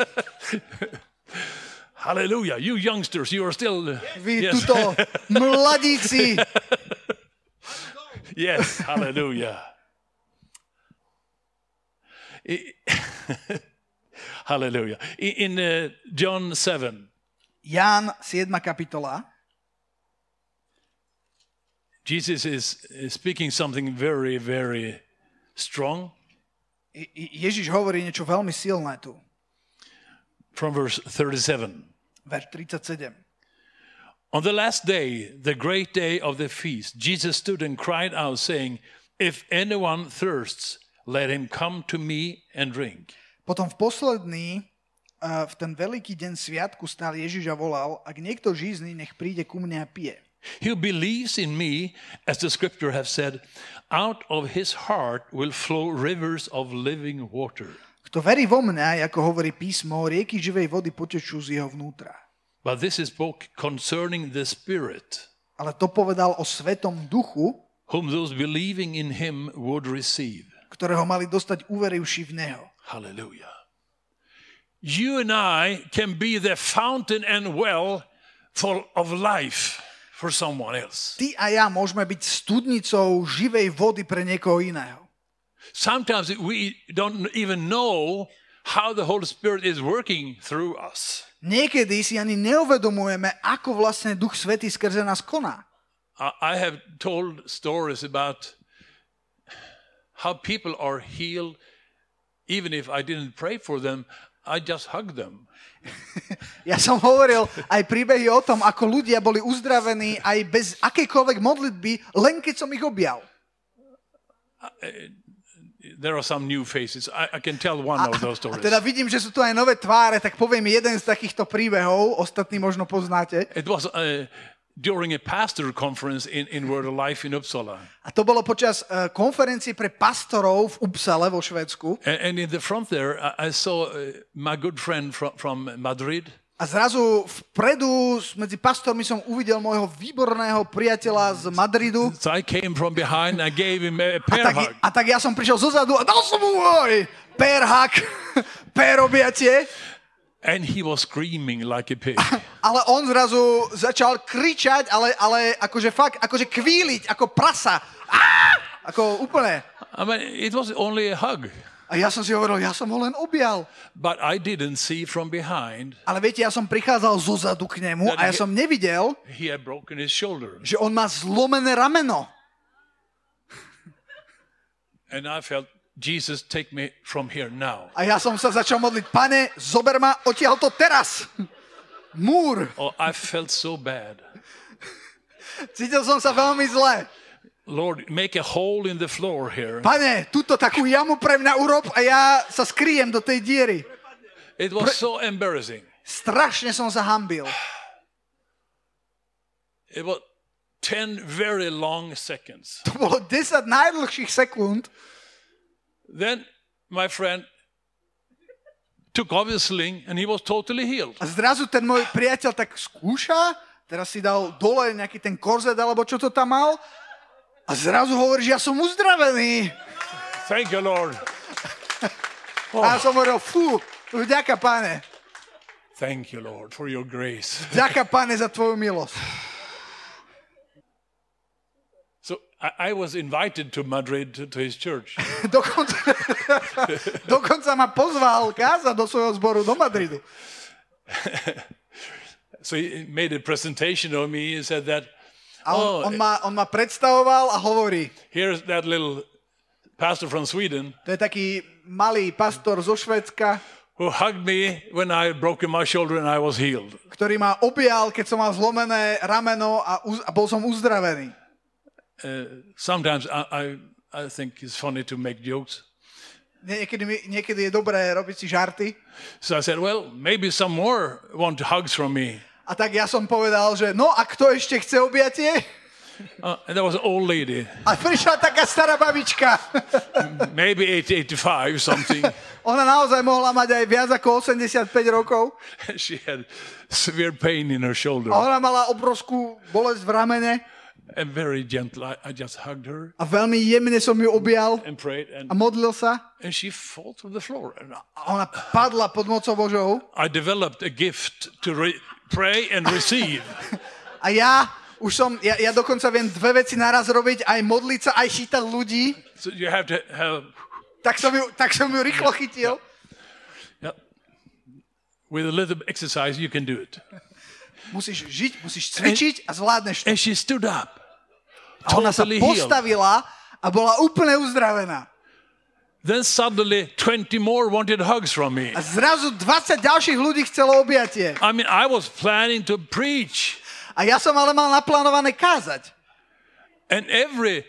Hallelujah. You youngsters, you are still. Vy yes. tuto mladíci. yes. Hallelujah. Hallelujah. In uh, John 7, Ján 7. kapitola. Jesus is speaking something very, very strong Je- Je- Ježiš hovorí niečo veľmi silné tu. from verse 37. Verš 37. On the last day, the great day of the feast, Jesus stood and cried out, saying, If anyone thirsts, let him come to me and drink. Potom v posledný, uh, v ten veľký deň sviatku stál Ježiš a volal, ak niekto žízny, nech príde ku mne a pije. He who believes in me, as the scripture have said, out of his heart will flow rivers of living water. Kto verí vo mňa, ako hovorí písmo, rieky živej vody potečú z jeho vnútra. But this is spoke concerning the Spirit, Ale to povedal o Svetom Duchu, whom those believing in him would receive. Ktorého mali dostať uverivši v Neho. Hallelujah. You and I can be the fountain and well full of life for someone else. Ty a ja môžeme byť studnicou živej vody pre niekoho iného. Sometimes we don't even know how the Holy Spirit is working through us. Niekedy si ani neuvedomujeme, ako vlastne Duch Svetý skrze nás koná. I have told stories about how people are healed even if I didn't pray for them, I just hugged them. Ja som hovoril aj príbehy o tom, ako ľudia boli uzdravení aj bez akejkoľvek modlitby, len keď som ich objal. There are some new faces. I, I can tell one of those A stories. teda vidím, že sú tu aj nové tváre, tak poviem jeden z takýchto príbehov, ostatní možno poznáte. It was uh, during a pastor conference in, in Word of Life in Uppsala. A to bolo počas uh, konferencie pre pastorov v Upsale vo Švédsku. And, and in the front there, I, I saw uh, my good friend from, from Madrid. A zrazu vpredu medzi pastormi som uvidel môjho výborného priateľa z Madridu. So I came from behind, I gave him a A tak, hug. a tak ja som prišiel zozadu a dal som mu môj perhak, pérobiatie. And he was screaming like a pig. Ale on zrazu začal kričať, ale, ale akože fakt, akože kvíliť, ako prasa. Á! Ako úplne. I mean, it was only a hug. A ja som si hovoril, ja som ho len objal. But I didn't see from behind Ale viete, ja som prichádzal zozadu k nemu a ja som nevidel, he had broken his shoulder. že on má zlomené rameno. And I felt, Jesus, take me from here now. A ja som sa začal modliť, pane, zober ma odtiaľ to teraz. Múr. Oh, I felt so bad. Cítil som sa veľmi zle. Lord, make a hole in the floor here. Pane, túto takú jamu pre mňa urob a ja sa skriem do tej diery. It was so embarrassing. Strašne som sa hambil. It was 10 very long seconds. To bolo 10 najdlhších sekúnd. Then my friend took off his sling and he was totally healed. A zrazu ten môj priateľ tak skúša, teraz si dal dole nejaký ten korzet, alebo čo to tam mal. A zrazu hovorí, že ja som uzdravený. Thank you, Lord. A ja som hovoril, fú, vďaka pane. Thank you, Lord, for your grace. Vďaka pane za tvoju milosť. So I, I was invited to Madrid to, to his church. Dokonca, dokonca ma pozval kázať do svojho zboru do Madridu. So he made a presentation of me. He said that, A oh, on, on, ma, on ma predstavoval a hovorí, here's that little pastor from Sweden to je taký malý pastor zo Švedska, who hugged me when I had broken my shoulder and I was healed. ktorý ma objal, keď som mal zlomené rameno a, uz, a bol som uzdravený. Uh, sometimes I, I, I think it's funny to make jokes. Nie- Niekedy, niekedy je dobré robiť si žarty. So I said, well, maybe some more want hugs from me. A tak ja som povedal, že no a kto ešte chce objatie? Uh, and there was an old lady, A prišla taká stará babička. maybe 80, 85, something. Ona naozaj mohla mať aj viac ako 85 rokov. she had severe pain in her shoulder. A ona mala obrovskú bolesť v ramene. And very gentle, I, I just hugged her A veľmi jemne som ju objal and prayed, and, a modlil sa. and she fell to the floor. And A ona padla pod mocou Božou. I developed a gift to re- pray and receive. A ja už som, ja, ja dokonca viem dve veci naraz robiť, aj modliť sa, aj chytať ľudí. so you have to have, Tak som ju, tak som ju rýchlo chytil. yeah, with a little exercise, you can do it. Musíš žiť, musíš cvičiť a zvládneš to. And she stood up, A ona sa postavila a bola úplne uzdravená. Then suddenly 20 more wanted hugs from me. A zrazu 20 ďalších ľudí chcelo objatie. I mean, I was planning to preach, A ja som ale mal naplánované kázať. and every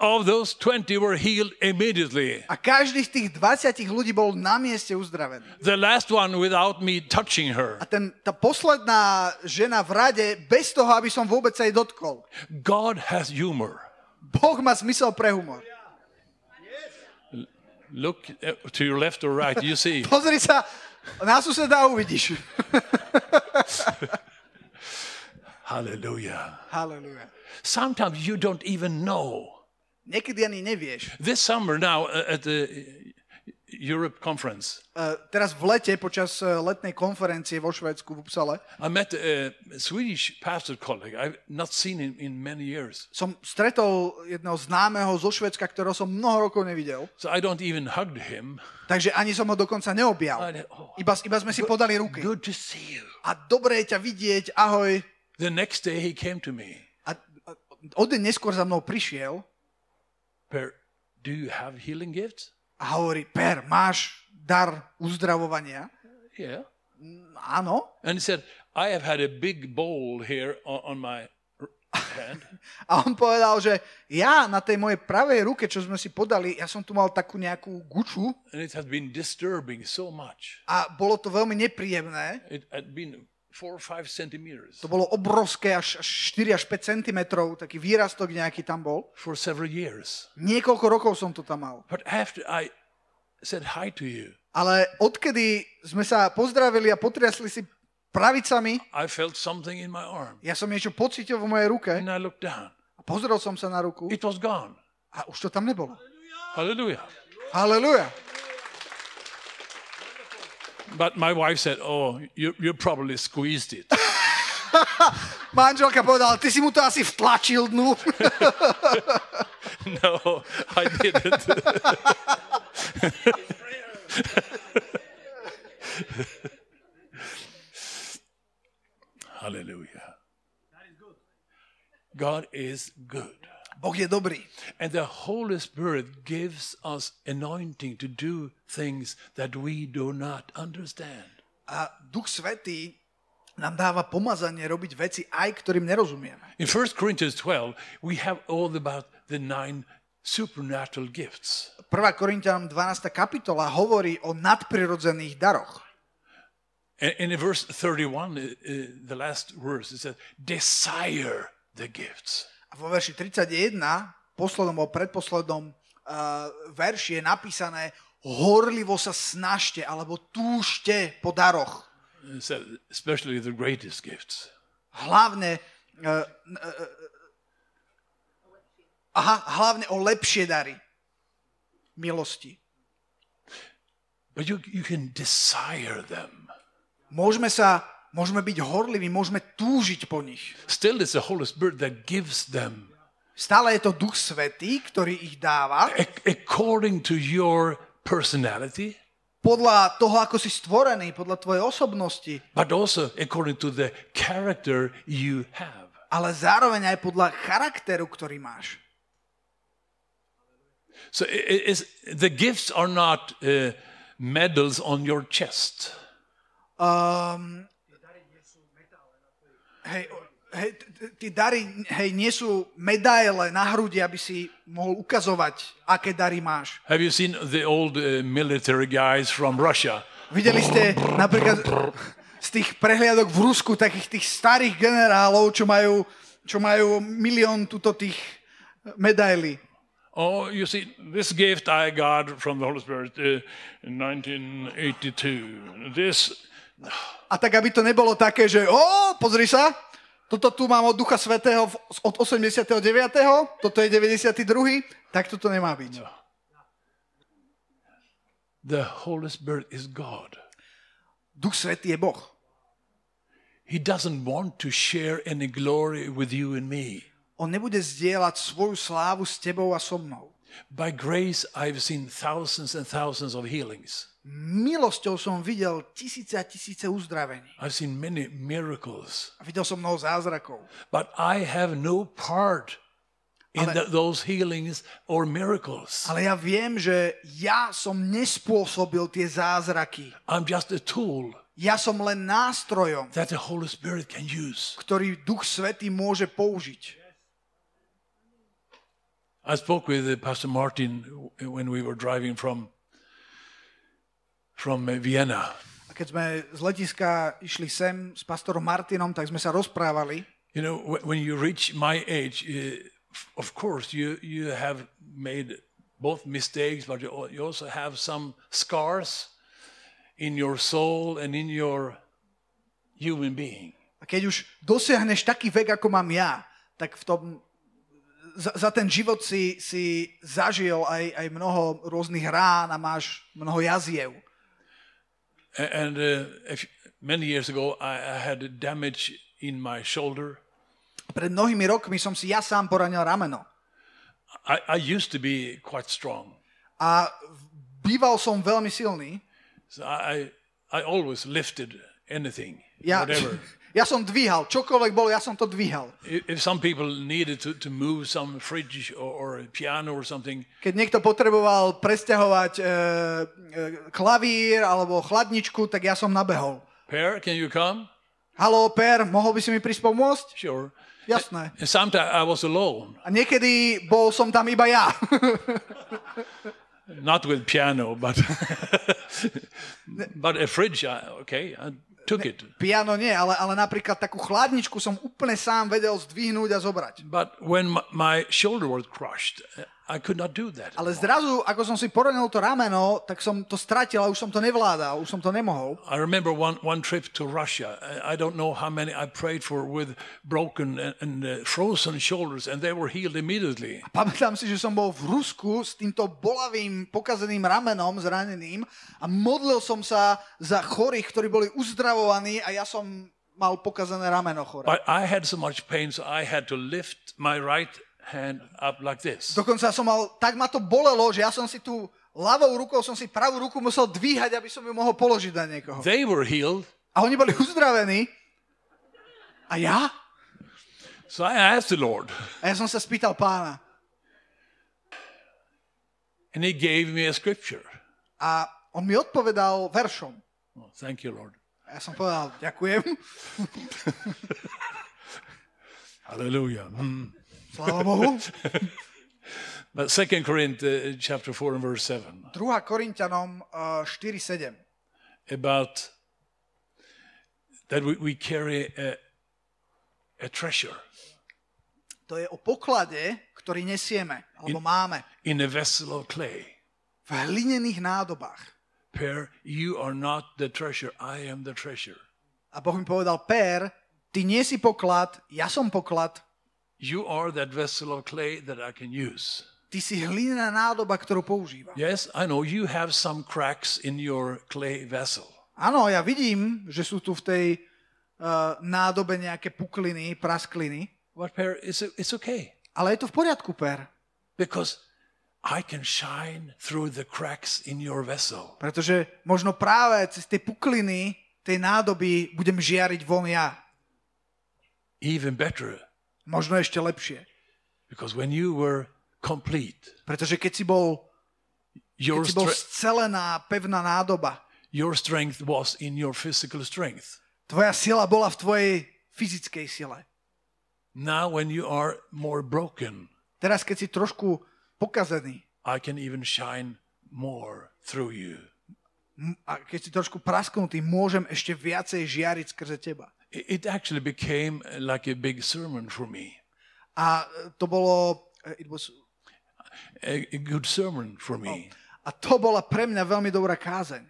of those 20 were healed immediately. A každý z tých 20 ľudí bol na mieste uzdravený. The last one without me touching her. A ten, tá posledná žena v rade, bez toho, aby som vôbec sa jej dotkol. God has humor. Boh má zmysel pre humor. Look uh, to your left or right, you see. Pozri sa na suseda a uvidíš. Hallelujah. Halleluja. Sometimes you don't even know. Niekedy ani nevieš. This summer now uh, at the Europe conference, Uh, teraz v lete, počas uh, letnej konferencie vo Švédsku v Upsale, I met a Swedish pastor colleague I've not seen him in many years. som stretol jedného známeho zo Švédska, ktorého som mnoho rokov nevidel. So I don't even hug him. Takže ani som ho dokonca neobjal. I- oh, Iba, iba sme si podali ruky. good to see you. A dobre je ťa vidieť, ahoj. The next day he came to me. A, a o deň neskôr za mnou prišiel Per, do you have healing gifts? a hovorí, Per, máš dar uzdravovania? Yeah. Áno. And he said, I have had a big bowl here on, on my hand. A on povedal, že ja na tej mojej pravej ruke, čo sme si podali, ja som tu mal takú nejakú guču and it has been disturbing so much. a bolo to veľmi nepríjemné. It had been To bolo obrovské, až, až 4 až 5 cm, taký výrastok nejaký tam bol. for several years. Niekoľko rokov som to tam mal. But after I said hi to you, Ale odkedy sme sa pozdravili a potriasli si pravicami, I felt something in my arm. ja som niečo pocítil vo mojej ruke And I looked down. a pozrel som sa na ruku It was gone. a už to tam nebolo. Hallelujah. Halleluja. But my wife said, Oh, you, you probably squeezed it. Manželka povedala, ty si mu to asi vtlačil dnu. no, I didn't. Hallelujah. God is good. Boh je dobrý. And the Holy Spirit gives us anointing to do things that we do not understand. A Duch Svetý nám dáva pomazanie robiť veci, aj ktorým nerozumieme. In 1 Corinthians 12, we have all about the nine supernatural gifts. 1. Korintianom 12. kapitola hovorí o nadprirodzených daroch. And, in verse 31, uh, uh, the last verse, it says, desire the gifts. A vo verši 31, poslednom alebo predposlednom uh, verši je napísané horlivo sa snažte alebo túžte po daroch. Says, especially the greatest gifts. Hlavne, uh, uh, aha, hlavne o lepšie dary milosti. But you, you can desire them. Môžeme sa, môžeme byť horliví, môžeme túžiť po nich. Still, it's the Holy Spirit that gives them Stále je to Duch Svetý, ktorý ich dáva ac- according to your personality, podľa toho, ako si stvorený, podľa tvojej osobnosti, but also according to the character you have. ale zároveň aj podľa charakteru, ktorý máš. So i- i- it's, the gifts are not uh, medals on your chest. Um, hej, hej, tí dary hej, nie sú medaile na hrudi, aby si mohol ukazovať, aké dary máš. Have you seen the old uh, military guys from Russia? Videli ste napríklad z tých prehliadok v Rusku takých tých starých generálov, čo majú, čo majú milión tuto tých medailí. Oh, you see, this gift I got from the Holy Spirit uh, in 1982. This, A tak, aby to nebolo také, že o, pozri sa, toto tu mám od Ducha Svetého od 89. Toto je 92. Tak toto nemá byť. the Holy Spirit is God. Duch Svetý je Boh. He doesn't want to share any glory with you and me. On nebude zdieľať svoju slávu s tebou a so mnou. By grace, I've seen thousands and thousands of healings. Milosťou som videl tisíce a tisíce uzdravení. I've seen many miracles. A videl som mnoho zázrakov. But I have no part in Ale- th- those healings or miracles. Ale ja viem, že ja som nespôsobil tie zázraky. I'm just a tool Ja som len nástrojom, that the Holy Spirit can use. ktorý Duch Svetý môže použiť. I spoke with uh, Pastor Martin when we were driving from from uh, Vienna. A keď sme z letiska išli sem s pastorom Martinom, tak sme sa rozprávali. You know, wh- when you reach my age, uh, of course, you you have made both mistakes, but you also have some scars in your soul and in your human being. A keď už dosiahneš taký vek, ako mám ja, tak v tom, za, za ten život si, si zažil aj, aj mnoho rôznych rán a máš mnoho jaziev. And uh, if, many years ago, I, I had a damage in my shoulder. Pred mnohými rokmi som si ja sám poranil rameno. I, I used to be quite strong. A býval som veľmi silný So I, I always lifted anything, Ja, whatever. ja som dvíhal, čokoľvek bolo, ja som to dvíhal. if some people needed to, to move some fridge or, or a piano or something, Keď niekto potreboval presťahovať e, e, klavír alebo chladničku, tak ja som nabehol. Per, can you come? Halo, Per, mohol by si mi prísť pomôcť? Sure. Jasné. And sometimes I was alone, A niekedy bol som tam iba ja. not with piano, but but a fridge. Okay, I took it. Piano nie, ale, ale napríklad takú chladničku som úplne sám vedel zdvihnúť a zobrať. But when my, my shoulder was crushed, I could not do that. Ale zrazu, ako som si poranil to rameno, tak som to stratil a už som to nevládal, už som to nemohol. I remember one, one trip to Russia. I don't know how many I prayed for with broken and, and uh, frozen shoulders, and they were healed immediately. Pamätám si, že som bol v Rusku s týmto bolavým, pokazeným ramenom, zraneným a modlil som sa za chorých, ktorí boli uzdravovaní a ja som mal pokazené rameno chore. But I had so much pain, so I had to lift my right hand up like this. Dokonca som mal, tak ma to bolelo, že ja som si tu ľavou rukou, som si pravú ruku musel dvíhať, aby som ju mohol položiť na niekoho. They were healed, A oni boli uzdravení. A ja? so I asked the Lord, A ja som sa spýtal pána. and He gave me a scripture. A on mi odpovedal veršom. Oh, thank you, Lord. A ja som povedal, ďakujem. Hallelujah. Mm. Sláva Bohu. But Second Corinthians uh, chapter four and verse seven 2. Korintianom uh, 4.7. about that we, we carry a, a treasure To je o poklade, ktorý nesieme, alebo máme in a vessel of clay. v hlinených nádobách. Per, you are not the treasure. I am the treasure. A Boh mi povedal, Per, ty nie si poklad, ja som poklad, You are that vessel of clay that I can use. ty si hlinená nádoba, ktorú používam. Yes, I know you have some cracks in your clay vessel. Áno, ja vidím, že sú tu v tej uh, nádobe nejaké pukliny, praskliny, But Per, it's, it's okay ale je to v poriadku, Per, because I can shine through the cracks in your vessel. pretože možno práve cez tie pukliny tej nádoby budem žiariť von ja. Even better, Možno ešte lepšie. because when you were complete, Pretože keď si bol, your, keď si bol scelená, pevná nádoba, your strength was in your physical strength. tvoja sila bola v tvojej fyzickej sile. Now, when you are more broken, Teraz, keď si trošku pokazený I can even shine more through you. a keď si trošku prasknutý, môžem ešte viacej žiariť skrze teba. It actually became like a big sermon for me, A e, to bolo, e, it was, a, a good sermon for me. a to bola pre mňa veľmi dobrá kázeň.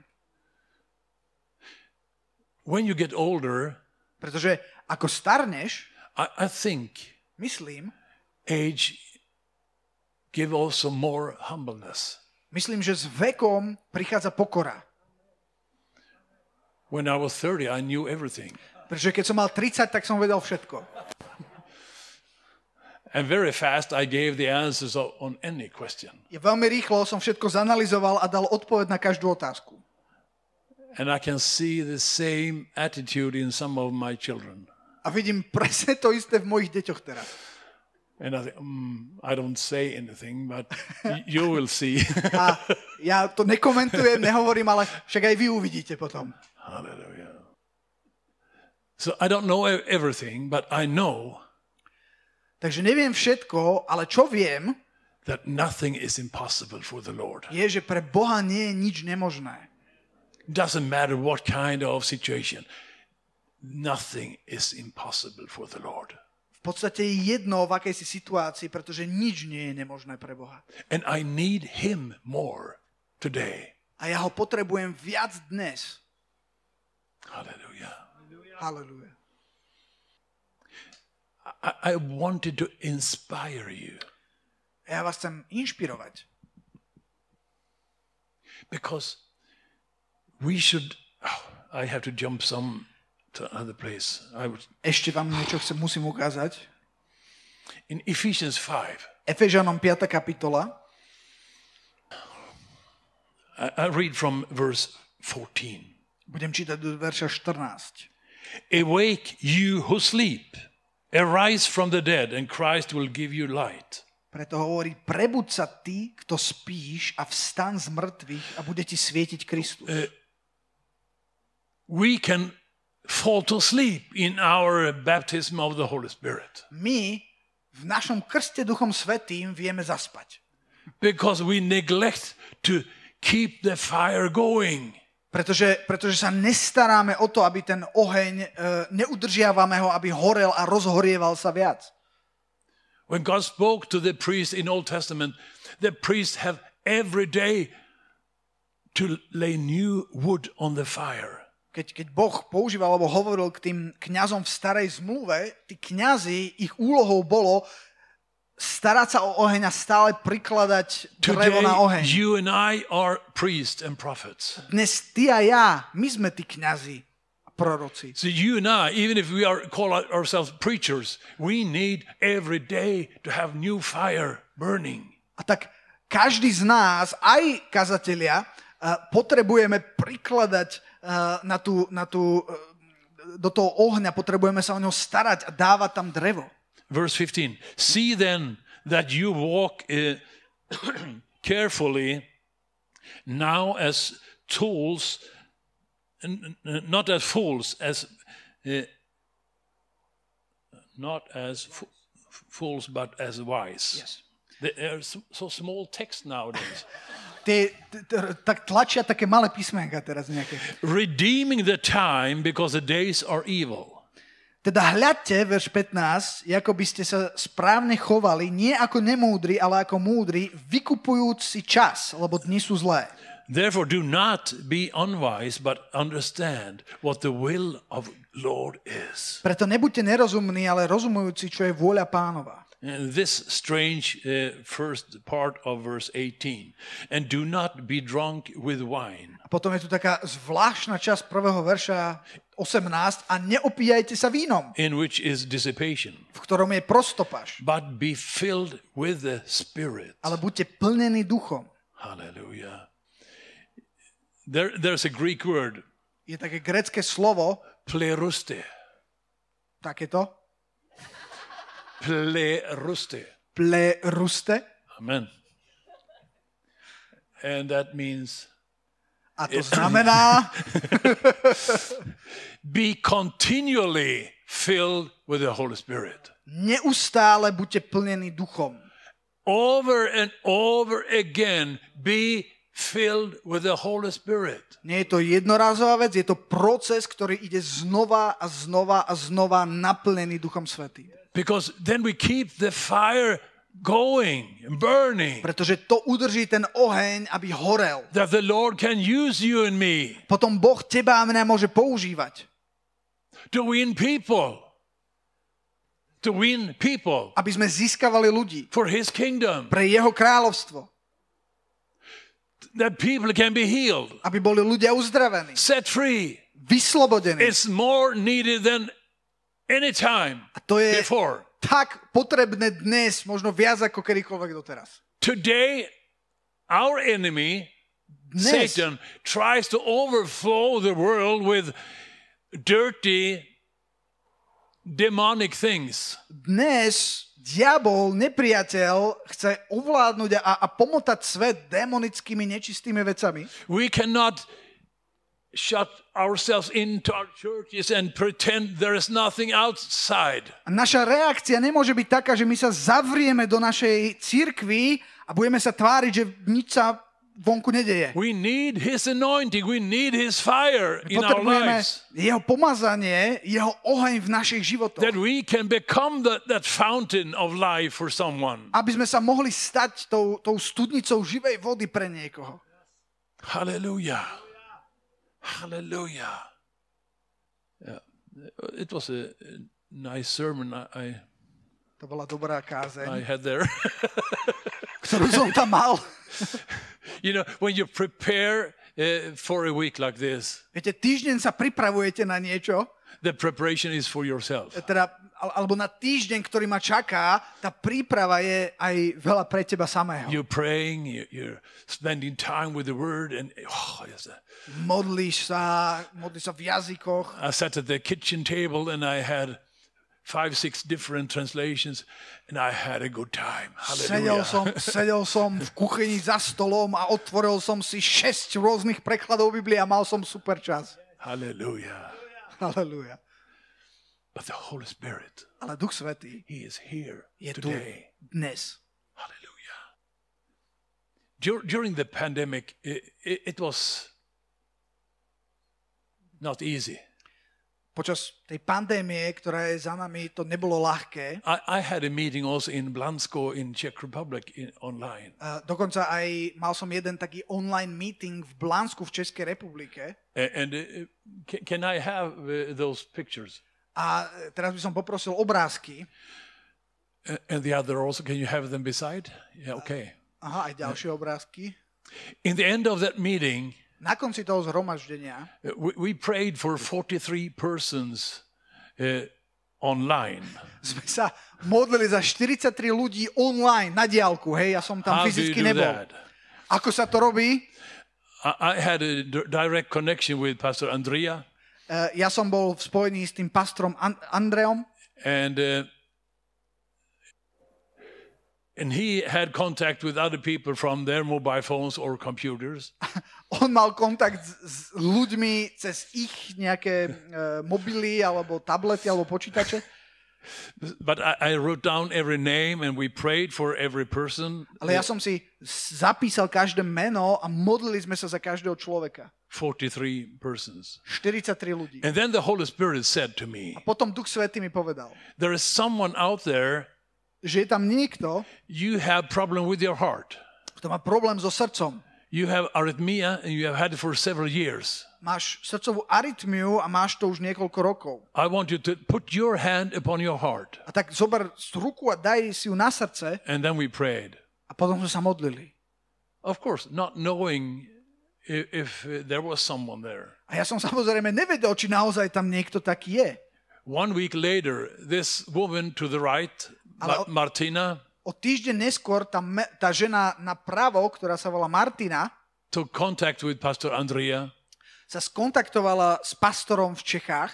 When you get older, Pretože ako starneš, I, I think myslím, age give also more humbleness. myslím, že s vekom prichádza pokora. When I was 30, I knew everything. Pretože keď som mal 30, tak som vedel všetko. And very fast, I gave the answers on any question. Ja veľmi rýchlo som všetko zanalizoval a dal odpoveď na každú otázku. And I can see the same attitude in some of my children. A vidím presne to isté v mojich deťoch teraz. And I think, mm, I don't say anything, but you will see. A ja to nekomentujem, nehovorím, ale však aj vy uvidíte potom. Hallelujah. So I don't know e- everything, but I know Takže neviem všetko, ale čo viem, that nothing is impossible for the Lord. je, že pre Boha nie je nič nemožné. Doesn't matter what kind of situation. Nothing is impossible for the Lord. V podstate je jedno, v akej si situácii, pretože nič nie je nemožné pre Boha. And I need Him more today. A ja ho potrebujem viac dnes. Hallelujah. Halleluja. I, I wanted to inspire you Ja vás chcem inšpirovať. because we should. Oh, I have to jump some to another place. I was Ešte vám niečo chcem, musím ukázať. in Ephesians 5. Efežanom 5. kapitola. I, I read from verse 14. Budem čítať do verša 14. Awake, you who sleep. Arise from the dead, and Christ will give you light. Preto hovorí, prebud sa ty, kto spíš a vstan z mŕtvych a bude ti svietiť Kristus. We can fall to sleep in our baptism of the Holy Spirit My v našom krste Duchom Svetým vieme zaspať. because we neglect to keep the fire going. Pretože, pretože sa nestaráme o to, aby ten oheň, e, neudržiavame ho, aby horel a rozhorieval sa viac. When God spoke to the priest in Old Testament, the priests have every day to lay new wood on the fire. Keď, keď Boh používal alebo hovoril k tým kňazom v starej zmluve, tí kňazi, ich úlohou bolo starať sa o oheň a stále prikladať drevo na oheň. you and I are priests and prophets. Dnes ty a ja, my sme tí kňazi a proroci. So you and I, even if we are call ourselves preachers, we need every day to have new fire burning. A tak každý z nás, aj kazatelia, eh, potrebujeme prikladať eh, na tú, na tú, eh, do toho ohňa, potrebujeme sa o neho starať a dávať tam drevo. Verse 15. See then that you walk uh, carefully now as tools, not as fools, as uh, not as fools, but as wise. Yes. There's so small text nowadays. Tie, t- t- tak tlačia také malé písmenka teraz nejaké. Redeeming the time because the days are evil. Teda hľadte, verš 15, ako by ste sa správne chovali, nie ako nemúdri, ale ako múdri, vykupujúc si čas, lebo dni sú zlé. Therefore, do not be unwise, but understand what the will of Lord is. Preto nebuďte nerozumní, ale rozumujúci, čo je vôľa pánova. And this strange uh, first part of verse 18. And do not be drunk with wine, A potom je tu taká zvláštna časť prvého verša 18 a neopíjajte sa vínom, in which is dissipation, v ktorom je prostopaš, but be filled with the Spirit. ale buďte plnení duchom. Hallelujah. There, there's a Greek word, Je také grecké slovo, pleruste. takéto, Pleruste. pleruste, Amen. And that means a to znamená, be continually filled with the Holy Spirit. neustále buďte plnení duchom. Over and over again, be filled with the Holy Spirit. Nie je to jednorázová vec, je to proces, ktorý ide znova a znova a znova naplnený Duchom Svetým. Because then we keep the fire going, burning, Pretože to udrží ten oheň, aby horel. that the Lord can use you and me Potom Boh teba a mňa môže používať, to win people. To win people aby sme získavali ľudí for His kingdom. pre jeho kráľovstvo. That people can be healed, Aby boli ľudia uzdravení, set free. vyslobodení. It's more needed than any time A to je before. Tak potrebné dnes, možno viac ako kedykoľvek doteraz. Today, our enemy, Dnes, Satan, tries to overflow the world with dirty, demonic things. dnes diabol, nepriateľ, chce ovládnuť a, a pomotať svet démonickými nečistými vecami. We cannot shut ourselves into our churches and pretend there is nothing outside. Naša reakcia nemôže byť taká, že my sa zavrieme do našej cirkvi a budeme sa tváriť, že nič sa vonku nedeje. We need His anointing. We need His fire in our lives. jeho pomazanie, jeho oheň v našich životoch. That we can become that, that fountain of life for someone. Aby sme sa mohli stať tou, tou studnicou živej vody pre niekoho. Hallelujah. Hallelujah. Yeah. It was a nice sermon I, I, To bola dobrá I kázeň, had there. ktorú som tam mal. you know, when you prepare uh, for a week like this, Viete, týždeň sa pripravujete na niečo, the preparation is for yourself. teda, alebo na týždeň, ktorý ma čaká, tá príprava je aj veľa pre teba samého. You're praying, you- you're spending time with the word, and oh, yes. Modlíš sa, modlíš sa v jazykoch. I sat at the kitchen table and I had five, six different translations, and I had a good time. Sedel Hallelujah. som, sedel som v kuchyni za stolom a otvoril som si šesť rôznych prekladov Biblie a mal som super čas. Hallelujah. Halelúja. But the Holy Spirit, Ale Duch Svetý He is here je tu today. dnes. Hallelujah. Dur- during the pandemic, it, it, it was not easy. Počas tej pandémie, ktorá je za nami, to nebolo ľahké. I, I had a meeting also in Blansko in Czech Republic in, online. A dokonca aj mal som jeden taký online meeting v Blánsku v Českej republike. A- And uh, can, can I have uh, those pictures? A teraz by som poprosil obrázky. And the other also, can you have them beside? Yeah, okay. Aha, aj ďalšie obrázky. In the end of that meeting, Na konci toho zhromaždenia uh, we, we prayed for 43 persons uh, online. sme sa modlili za 43 ľudí online, na diálku, hej, ja som tam How fyzicky nebol. that? Ako sa to robí? I, had a direct connection with Pastor Andrea, Uh, ja som bol v spojení s tým pastrom An- Andreom and uh, and he had contact with other people from their mobile phones or computers. on mal kontakt s, s ľuďmi cez ich nejaké uh, mobily alebo tablety alebo počítače. But I, I wrote down every name, and we prayed for every person. Ale ja som si zapísal každé meno a modlili sme sa za každého človeka. 43 persons. 43 ľudí. And then the Holy Spirit said to me, Potom Duch Svetý mi povedal, There is someone out there, že je tam niekto, you have problem with your heart. kto má problém so srdcom. You have arrhythmia and you have had it for several years. Máš srdcovú arytmiu a máš to už niekoľko rokov. I want you to put your hand upon your heart. A tak zober ruku a daj si ju na srdce And then we prayed. a potom sme sa modlili. Of course, not knowing if, if uh, there was someone there. A ja som samozrejme nevedel, či naozaj tam niekto taký je. One week later, this woman to the right, Ale- Ma- Martina, O týždeň neskôr tá, tá žena napravo, ktorá sa volá Martina, took contact with Pastor Andrea sa skontaktovala s pastorom v Čechách,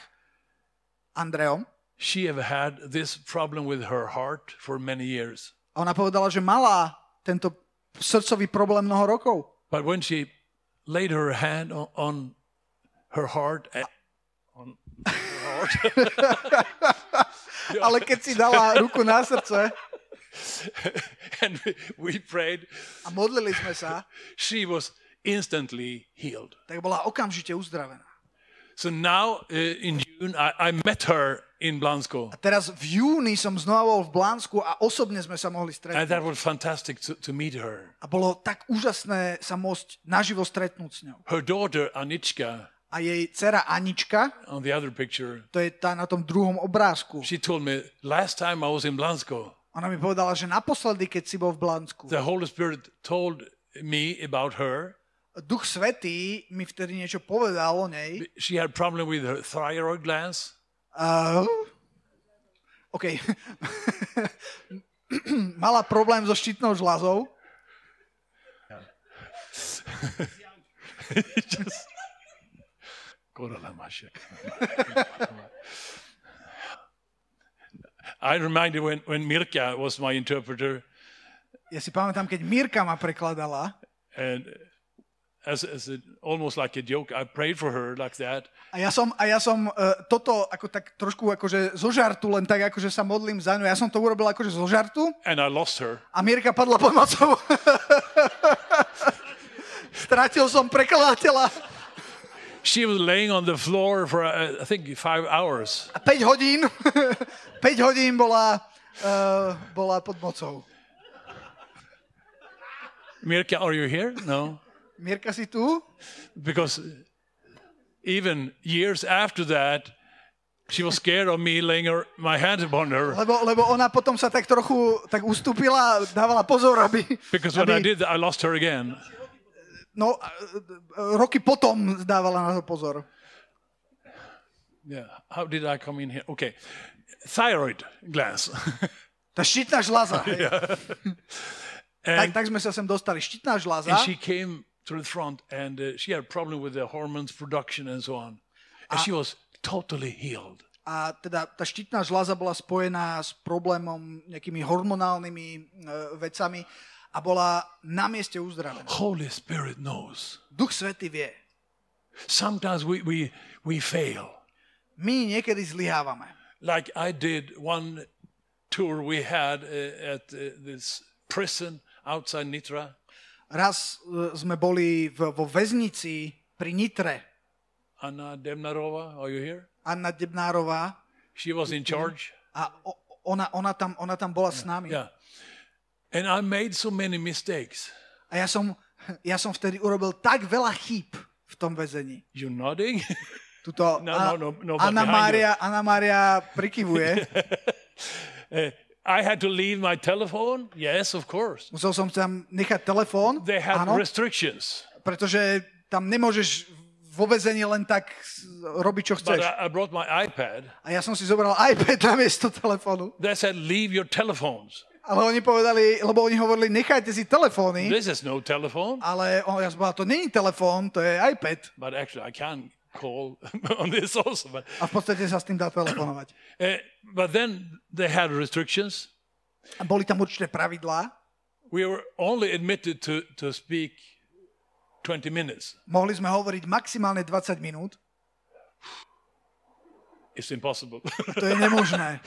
Andreom, she have had this problem with her heart for many years. a ona povedala, že mala tento srdcový problém mnoho rokov. But when she laid her hand on, on her heart, eh, on her heart, Ale keď si dala ruku na srdce and we, prayed, a modlili sme sa, she was instantly healed. tak bola okamžite uzdravená. So now uh, in June, I, I met her in Blansko, A teraz v júni som znova v Blánsku a osobne sme sa mohli and stretnúť. that was fantastic to, to meet her. A bolo tak úžasné sa môcť naživo stretnúť s ňou. Her daughter Anichka, A jej dcera Anička, on the other picture, to je tá na tom druhom obrázku, she told me last time I was in Blansko, ona mi povedala, že naposledy, keď si bol v Blánsku, the Holy Spirit told me about her. Duch Svetý mi vtedy niečo povedal o nej. She had problem with her thyroid glands. Uh, OK. Mala problém so štítnou žľazou. Just- Korala Masha. I reminded when, when Mirka was my interpreter, Ja si pamätám, keď Mirka ma prekladala and as, as a, almost like a joke, I prayed for her like that. a ja som, a ja som uh, toto ako tak trošku akože zo žartu, len tak akože sa modlím za ňu. Ja som to urobil akože zo žartu And I lost her. a Mirka padla pod mocou. Stratil som prekladateľa She was laying on the floor for, uh, I think, five hours. a 5 hodín, 5 hodín bola, uh, bola pod mocou. Mirka, are you here? No. Mirka si tu? Because even years after that, she was scared of me laying her, my hand upon her. Lebo, lebo ona potom sa tak trochu tak ustúpila, dávala pozor, aby, Because when I aby did that, I lost her again. No, e, e, roky potom dávala na to pozor. Yeah. How did I come in here? Okay. Thyroid glands. Tá štítna žľaza. hej. tak, and, tak sme sa sem dostali. Štítna žľaza. and she came to the front and uh, she had a problem with the hormones production and so on. And she was totally healed. A teda tá štítna žľaza bola spojená s problémom nejakými hormonálnymi e, vecami a bola na mieste uzdravená. Holy Spirit knows. Duch Svety vie. Sometimes we, we, we fail. My niekedy zlyhávame. Like I did one tour we had uh, at uh, this prison outside Nitra. Raz e, sme boli v, vo väznici pri Nitre. Anna Demnarova, are you here? Anna Debnárová She was in charge. a ona, ona, tam, ona tam bola s nami. Yeah. And I made so many mistakes. A ja som, ja som vtedy urobil tak veľa chýb v tom väzení. You nodding? Tuto No, A- no, no, no, Anna, Mária, Anna Mária prikyvuje. Uh, I had to leave my telephone. Yes, of course. Musel som tam nechať telefón, They had áno, restrictions. pretože tam nemôžeš vo väzení len tak robiť, čo But chceš. I, I brought my iPad. A ja som si zobral iPad na miesto telefónu. They said, leave your telephones. Ale oni povedali, lebo oni hovorili, nechajte si telefóny, This is no telephone. ale on, ja som povedal, to není telefón, to je iPad. But actually, I can call on this also. But, A v podstate sa s tým dá telefonovať. uh, but then they had restrictions. A boli tam určité pravidlá. We were only admitted to, to speak 20 minutes. Mohli sme hovoriť maximálne 20 minút. It's impossible. To je nemožné.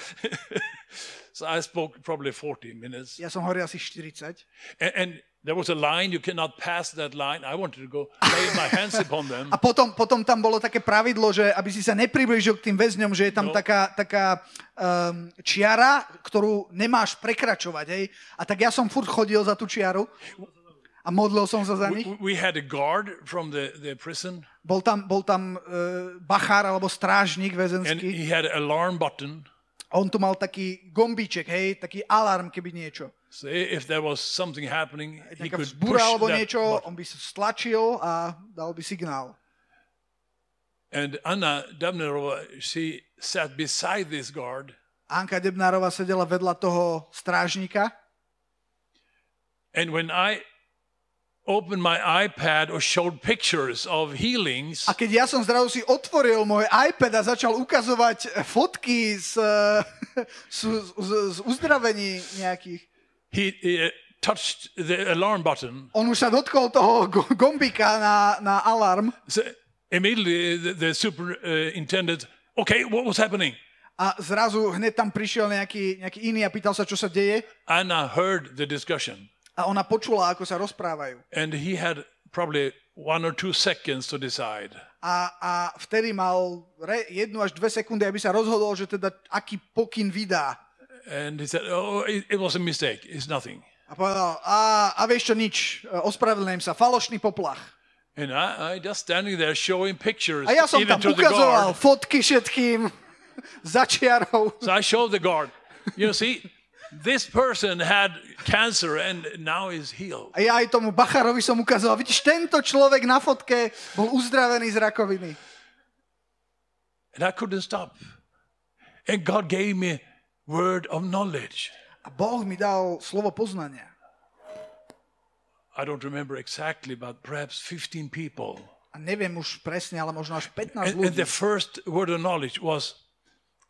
so I spoke probably 40 minutes. Ja som hovoril asi 40. And, and there was a line, you cannot pass that line. I wanted to go lay my hands upon them. A potom, potom tam bolo také pravidlo, že aby si sa nepriblížil k tým väzňom, že je tam No. taká, taká um, čiara, ktorú nemáš prekračovať. Hej? A tak ja som furt chodil za tú čiaru a modlil som sa za nich. We, we had a guard from the, the prison, Bol tam, bol tam uh, bachár alebo strážnik and väzenský. he had an alarm button. A on tu mal taký gombíček, hej, taký alarm, keby niečo. So if there was something happening, he could push alebo niečo, button. on by sa stlačil a dal by signál. And Anna Dabnerova, she sat beside this guard, Anka Debnárová sedela vedľa toho strážnika and when I opened my iPad or showed pictures of healings, a keď ja som zrazu si otvoril môj iPad a začal ukazovať fotky z, z, z, z uzdravení nejakých, he uh, touched the alarm button. on už sa dotkol toho go- gombíka na, na alarm. So immediately the, the superintendent, okay, what was happening? a zrazu hneď tam prišiel nejaký, nejaký iný a pýtal sa, čo sa deje? Anna heard the discussion, a ona počula, ako sa rozprávajú. and he had probably one or two seconds to decide. A, a vtedy mal re, jednu až dve sekundy, aby sa rozhodol, že teda aký pokyn vydá. And he said, oh, it, it was a mistake. It's nothing. A povedal, a, a vieš čo, nič, ospravedlňujem sa, falošný poplach. And I, I just standing there showing pictures A ja som even tam ukazoval fotky všetkým za čiarou. So I showed the guard, you know, see, this person had cancer and now is healed. A ja aj tomu Bacharovi som ukazoval, vidíš, tento človek na fotke bol uzdravený z rakoviny. And I couldn't stop. And God gave me word of knowledge. A Boh mi dal slovo poznania. I don't remember exactly, but perhaps 15 people. A neviem už presne, ale možno až 15 And, and ľudí. the first word of knowledge was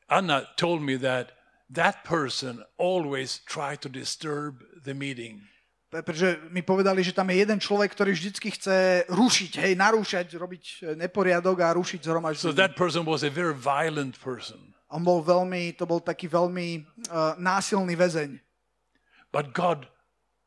Anna told me that that person always tried to disturb the meeting. Pre- Pretože mi povedali, že tam je jeden človek, ktorý vždycky chce rušiť, hej, narúšať, robiť e, neporiadok a rušiť So zhromaždenie. that person was a very violent person. On bol veľmi, to bol taký veľmi uh, násilný väzeň. But God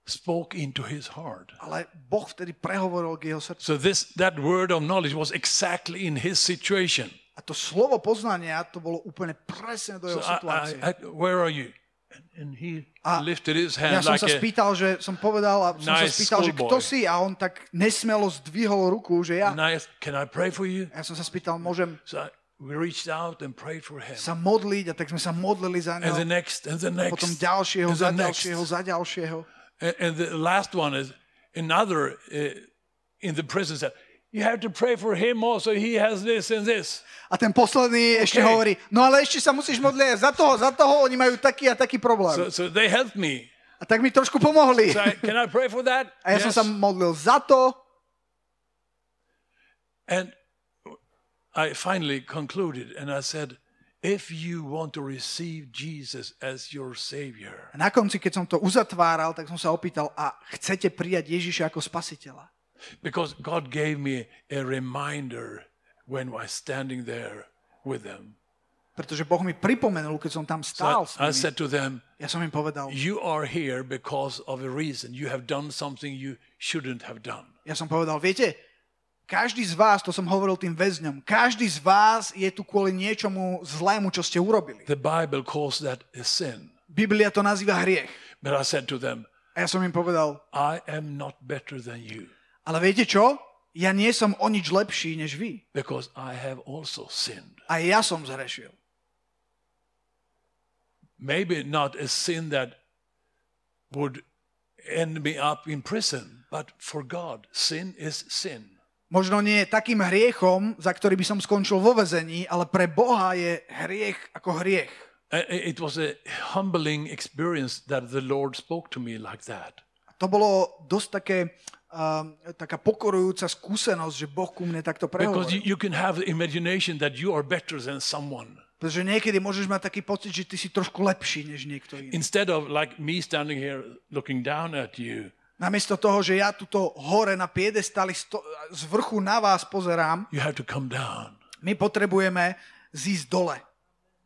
spoke into his heart. Ale Boh vtedy prehovoril k jeho srdcu. So this that word of knowledge was exactly in his situation. A to slovo poznania, to bolo úplne presne do jeho So I, situácie. I, I, where are you? And, and he A lifted his Ja hand som like sa a, spýtal, že som povedal a som sa Nice spýtal, že kto si? A on tak nesmelo zdvihol ruku, že ja. nice. Can I pray for you? Ja som sa spýtal, môžem So I, we reached out and prayed for him. sa modliť a tak sme sa modlili za And the neho. next, and the next, Potom ďalšieho, and za ďalšieho, za ďalšieho. And, and the last one is another uh, in the prison said, You have to pray for him also. He has this and this. A ten posledný ešte OK. hovorí, no ale ešte sa musíš modliť za toho, za toho, oni majú taký a taký problém. So, so they helped me. A tak mi trošku pomohli. So I, can I pray for that? A ja som Yes. sa modlil za to And I finally concluded and I said, if you want to receive Jesus as your Savior, a na konci, keď som to uzatváral, tak som sa opýtal, a chcete prijať Ježiša ako spasiteľa? Because God gave me a reminder when I was standing there with them. Pretože Boh mi pripomenul, keď som tam So stál s I, I nimi. said to them, Ja som im povedal, You are here because of a reason. You have done something you shouldn't have done. ja som povedal, viete, každý z vás, to som hovoril tým väzňom, každý z vás je tu kvôli niečomu zlému, čo ste urobili. The Bible calls that a sin. Biblia to nazýva hriech. But I said to them, A ja som im povedal, I am not better than you ale viete čo? Ja nie som o nič lepší než vy. because I have also sinned. A ja som zhrešil. Maybe not a sin that would end me up in prison, but for God, sin is sin. Možno nie takým hriechom, za ktorý by som skončil vo vezení, ale pre Boha je hriech ako hriech. It was a humbling experience that the Lord spoke to me like that. To bolo dosť také, um, taká pokorujúca skúsenosť, že Boh ku mne takto Because prehovoril. you, you can have the imagination that you are better than someone. Pretože niekedy môžeš mať taký pocit, že ty si trošku lepší než niekto iný. Instead of like me standing here looking down at you, Namiesto toho, že ja tuto hore na piedestali sto- z vrchu na vás pozerám, you have to come down my potrebujeme zísť dole.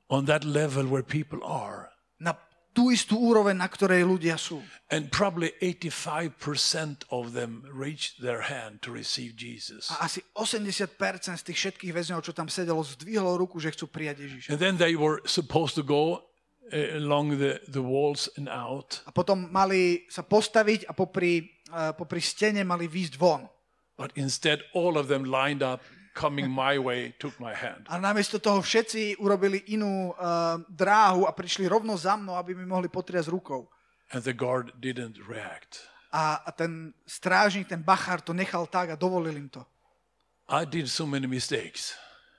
on that level where people are. Na tú istú úroveň, na ktorej ľudia sú. And probably 85% of them reached their hand to receive Jesus. A asi 80% z tých všetkých väzňov, čo tam sedelo, zdvihlo ruku, že chcú prijať Ježiša. And then they were supposed to go uh, along the, the walls and out. A potom mali sa postaviť a popri, uh, popri stene mali výjsť von. But instead, all of them lined up, coming my way, took my hand. A namiesto toho všetci urobili inú uh, dráhu a prišli rovno za mnou, aby mi mohli potriasť rukou. And the guard didn't react. A, a ten strážnik, ten bachár to nechal tak a dovolil im to. I did so many mistakes.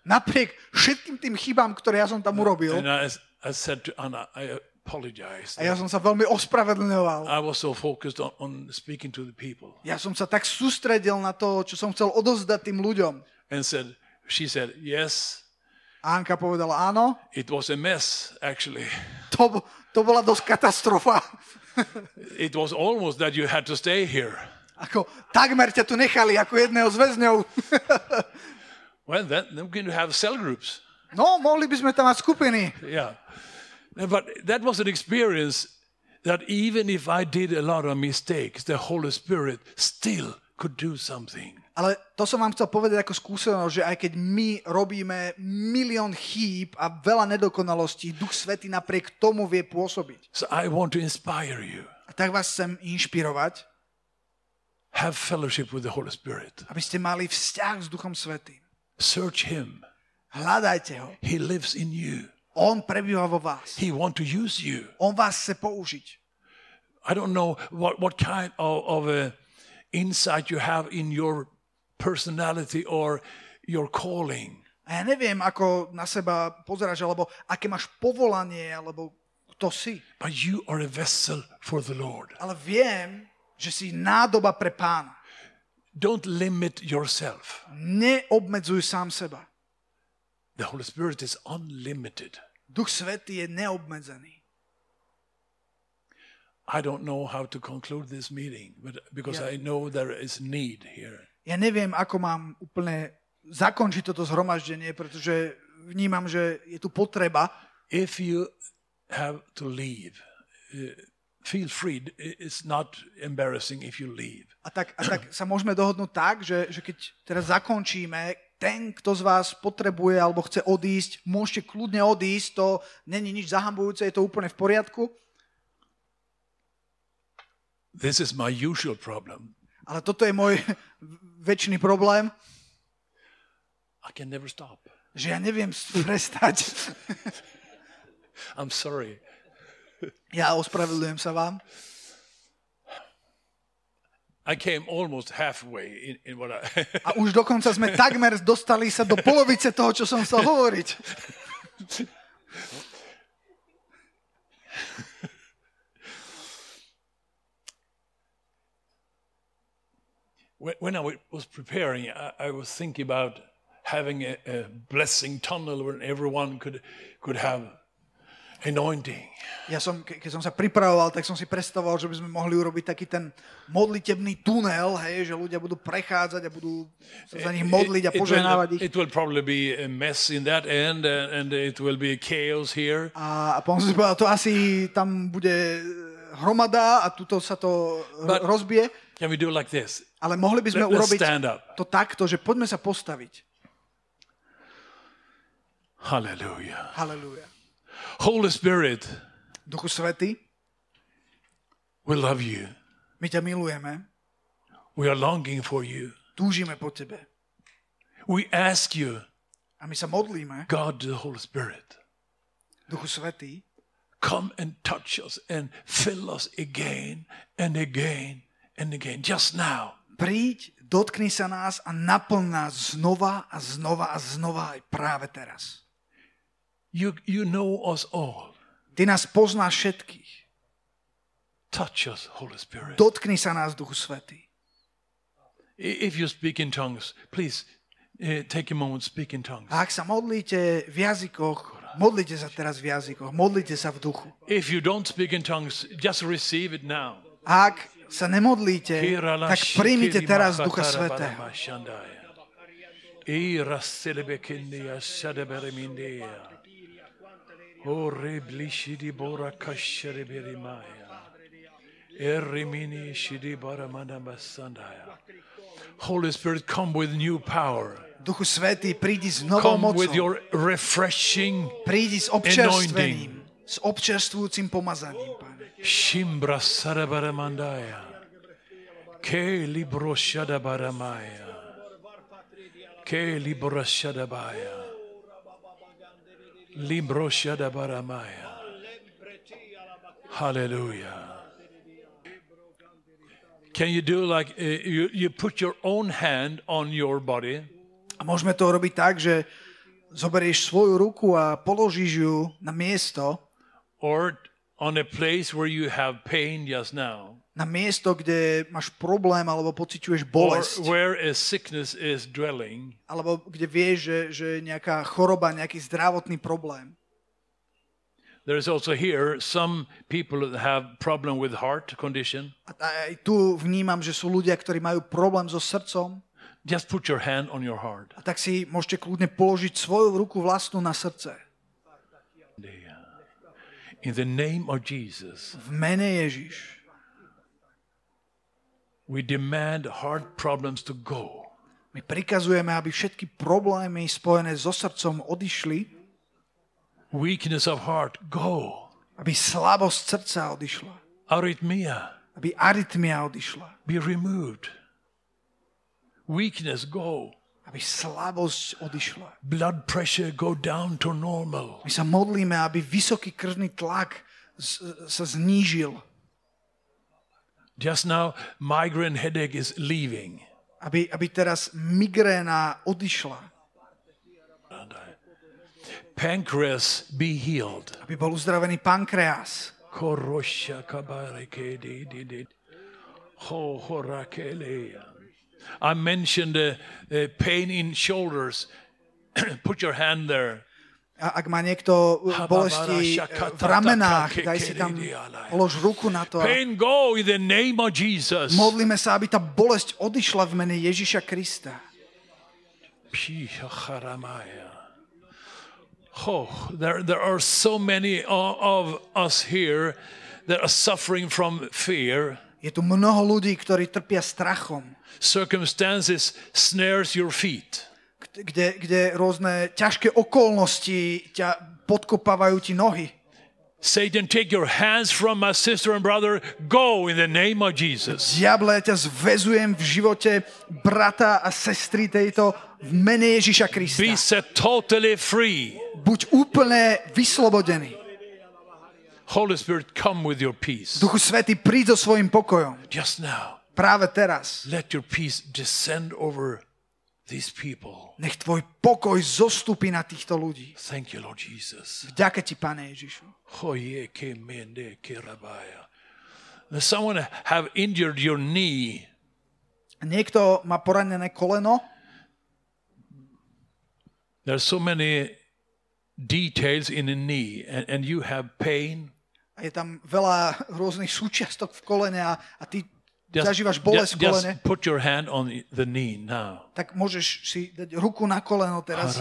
Napriek všetkým tým chybám, ktoré ja som tam urobil, And I, I said to Anna, I apologize. a ja som sa veľmi ospravedlňoval. I was so focused on, on speaking to the people Ja som sa tak sústredil na to, čo som chcel odozdať tým ľuďom. And said, she said, yes, Anka povedala, áno, it was a mess, actually. to, to bola dosť katastrofa. It was almost that you had to stay here. Ako, takmer ťa tu nechali ako jedného z väzňov. Well, then, then we're going to have cell groups. No, mohli by sme tam mať skupiny. Yeah. But that was an experience that even if I did a lot of mistakes, the Holy Spirit still could do something. Ale to som vám chcel povedať ako skúsenosť, že aj keď my robíme milión chýb a veľa nedokonalostí, Duch Svety napriek tomu vie pôsobiť. So I want to inspire you. A tak vás chcem inšpirovať, Have fellowship with the Holy Spirit. aby ste mali vzťah s Duchom Svetým. Search Him. Hľadajte ho. He lives in you. On prebýva vo vás. He wants to use you. On vás chce použiť. I don't know what, what kind of, of a insight you have in your personality or your calling. A ja neviem, ako na seba pozeráš, alebo aké máš povolanie, alebo kto si. But you are a vessel for the Lord. Ale viem, že si nádoba pre pána. Don't limit yourself. Neobmedzuj sám seba. The Holy Spirit is unlimited. Duch Svetý je neobmedzený. I don't know how to conclude this meeting, but because Yeah. I know there is need here. Ja neviem, ako mám úplne zakončiť toto zhromaždenie, pretože vnímam, že je tu potreba. If you have to leave, uh, feel free. It's not embarrassing if you leave. A tak, a tak sa môžeme dohodnúť tak, že, že keď teraz zakončíme, ten, kto z vás potrebuje alebo chce odísť, môžete kľudne odísť, to není nič zahambujúce, je to úplne v poriadku. This is my usual problem. Ale toto je môj väčší problém, I can never stop. že ja neviem prestať. I'm sorry. Ja ospravedlňujem sa vám. I came almost halfway in, in what I. A už dokonca sme takmer dostali sa do polovice toho, čo som chcel hovoriť. when, I wa- was preparing, I, was thinking about having a, a blessing tunnel where everyone could could have anointing. Ja som, ke- keď som sa pripravoval, tak som si predstavoval, že by sme mohli urobiť taký ten modlitebný tunel, hej, že ľudia budú prechádzať a budú sa za nich modliť a požehnávať ich. It will probably be a mess in that end, and, it will be chaos here. A, a potom som si povedal, to asi tam bude hromada a tuto sa to But, rozbije. Can we do like this? Ale mohli by sme Let- urobiť to takto, že poďme sa postaviť. Hallelujah. Halelúja. Holy Spirit, Duchu Svety, we love you. my ťa milujeme, We are longing for you. túžime po tebe. We ask you, A my sa modlíme, God, the Holy Spirit, Duchu Svetý, come and touch us and fill us again and again and again. Just now. príď, dotkni sa nás a naplň nás znova a znova a znova aj práve teraz. You, you know us all. Ty nás poznáš všetkých. Touch us, Holy Spirit. Dotkni sa nás, Duchu Svetý. If you speak in tongues, please uh, take a moment, speak in tongues. A ak sa modlíte v jazykoch, modlite sa teraz v jazykoch, modlite sa v duchu. If you don't speak in tongues, just receive it now. Ak sa nemodlíte, tak príjmite teraz Ducha Svetého. Holy Spirit, come with new power. Duchu Svetý, prídi s novou Come with mocou. your refreshing Prídi s občerstvením, s občerstvujúcim pomazaním, Pane. Shimbra Sarabaramandaya. Ke libro shadabaramaya. Ke libro shadabaya. Libro shadabaramaya. Hallelujah. Can you do like uh, you, you put your own hand on your body A môžeme to robiť tak, že zoberieš svoju ruku a položíš ju na miesto, or on a place where you have pain just now, na miesto, kde máš problém alebo pociťuješ or bolesť, where a sickness is dwelling. alebo kde vieš, že, že je nejaká choroba, nejaký zdravotný problém. There's also here some people that have problem with heart condition. A aj tu vnímam, že sú ľudia, ktorí majú problém so srdcom Just put your hand on your heart. a tak si môžete kľudne položiť svoju ruku vlastnú na srdce. In the name of Jesus, V mene Ježiš. we demand heart problems to go. My prikazujeme, aby všetky problémy spojené so srdcom odišli, Weakness of heart, go. aby slabosť srdca odišla, Arrhythmia, aby arytmia odišla, be removed. Weakness, go. Aby slabosť odišla. Blood pressure, go down to normal. My sa modlíme, aby vysoký krvný tlak z, sa znížil, Just now, migraine headache is leaving. aby, aby teraz migréna odišla, Pancreas, be healed. aby bol uzdravený pankreas, Korosha kabareke di di di. Ho horakele. I mentioned the uh, pain in shoulders. Put your hand there. a ak má niekto bolesti v ramenách, daj si tam, polož ruku na to a Pain go in the name of Jesus. modlíme sa, aby tá bolesť odišla v mene Ježiša Krista. Oh, there, there are so many of us here that are suffering from fear. Je tu mnoho ľudí, ktorí trpia strachom, Circumstances snares your feet. kde, kde rôzne ťažké okolnosti ťa podkopávajú ti nohy. Satan, take your hands from my sister and brother. Go in the name of Jesus. Diable, ja ťa zväzujem v živote brata a sestry tejto v mene Ježiša Krista. Be set totally free. Buď úplne vyslobodený. Holy Spirit, come with your peace. Duchu Svety, príď so svojim pokojom. Just now. práve teraz. Let your peace descend over these people. Nech tvoj pokoj zostupí na týchto ľudí. Thank you, Lord Jesus. Vďaka ti, Pane Ježišu. Hoye ke mende ke rabaya. Someone have injured your knee? Niekto má poranené koleno, There's so many details in a knee, and, and you have pain. A je tam veľa rôznych súčiastok v kolene a, a ty Just, zažívaš bolesť just, v kolene, just put your hand on the knee now. tak môžeš si dať ruku na koleno teraz.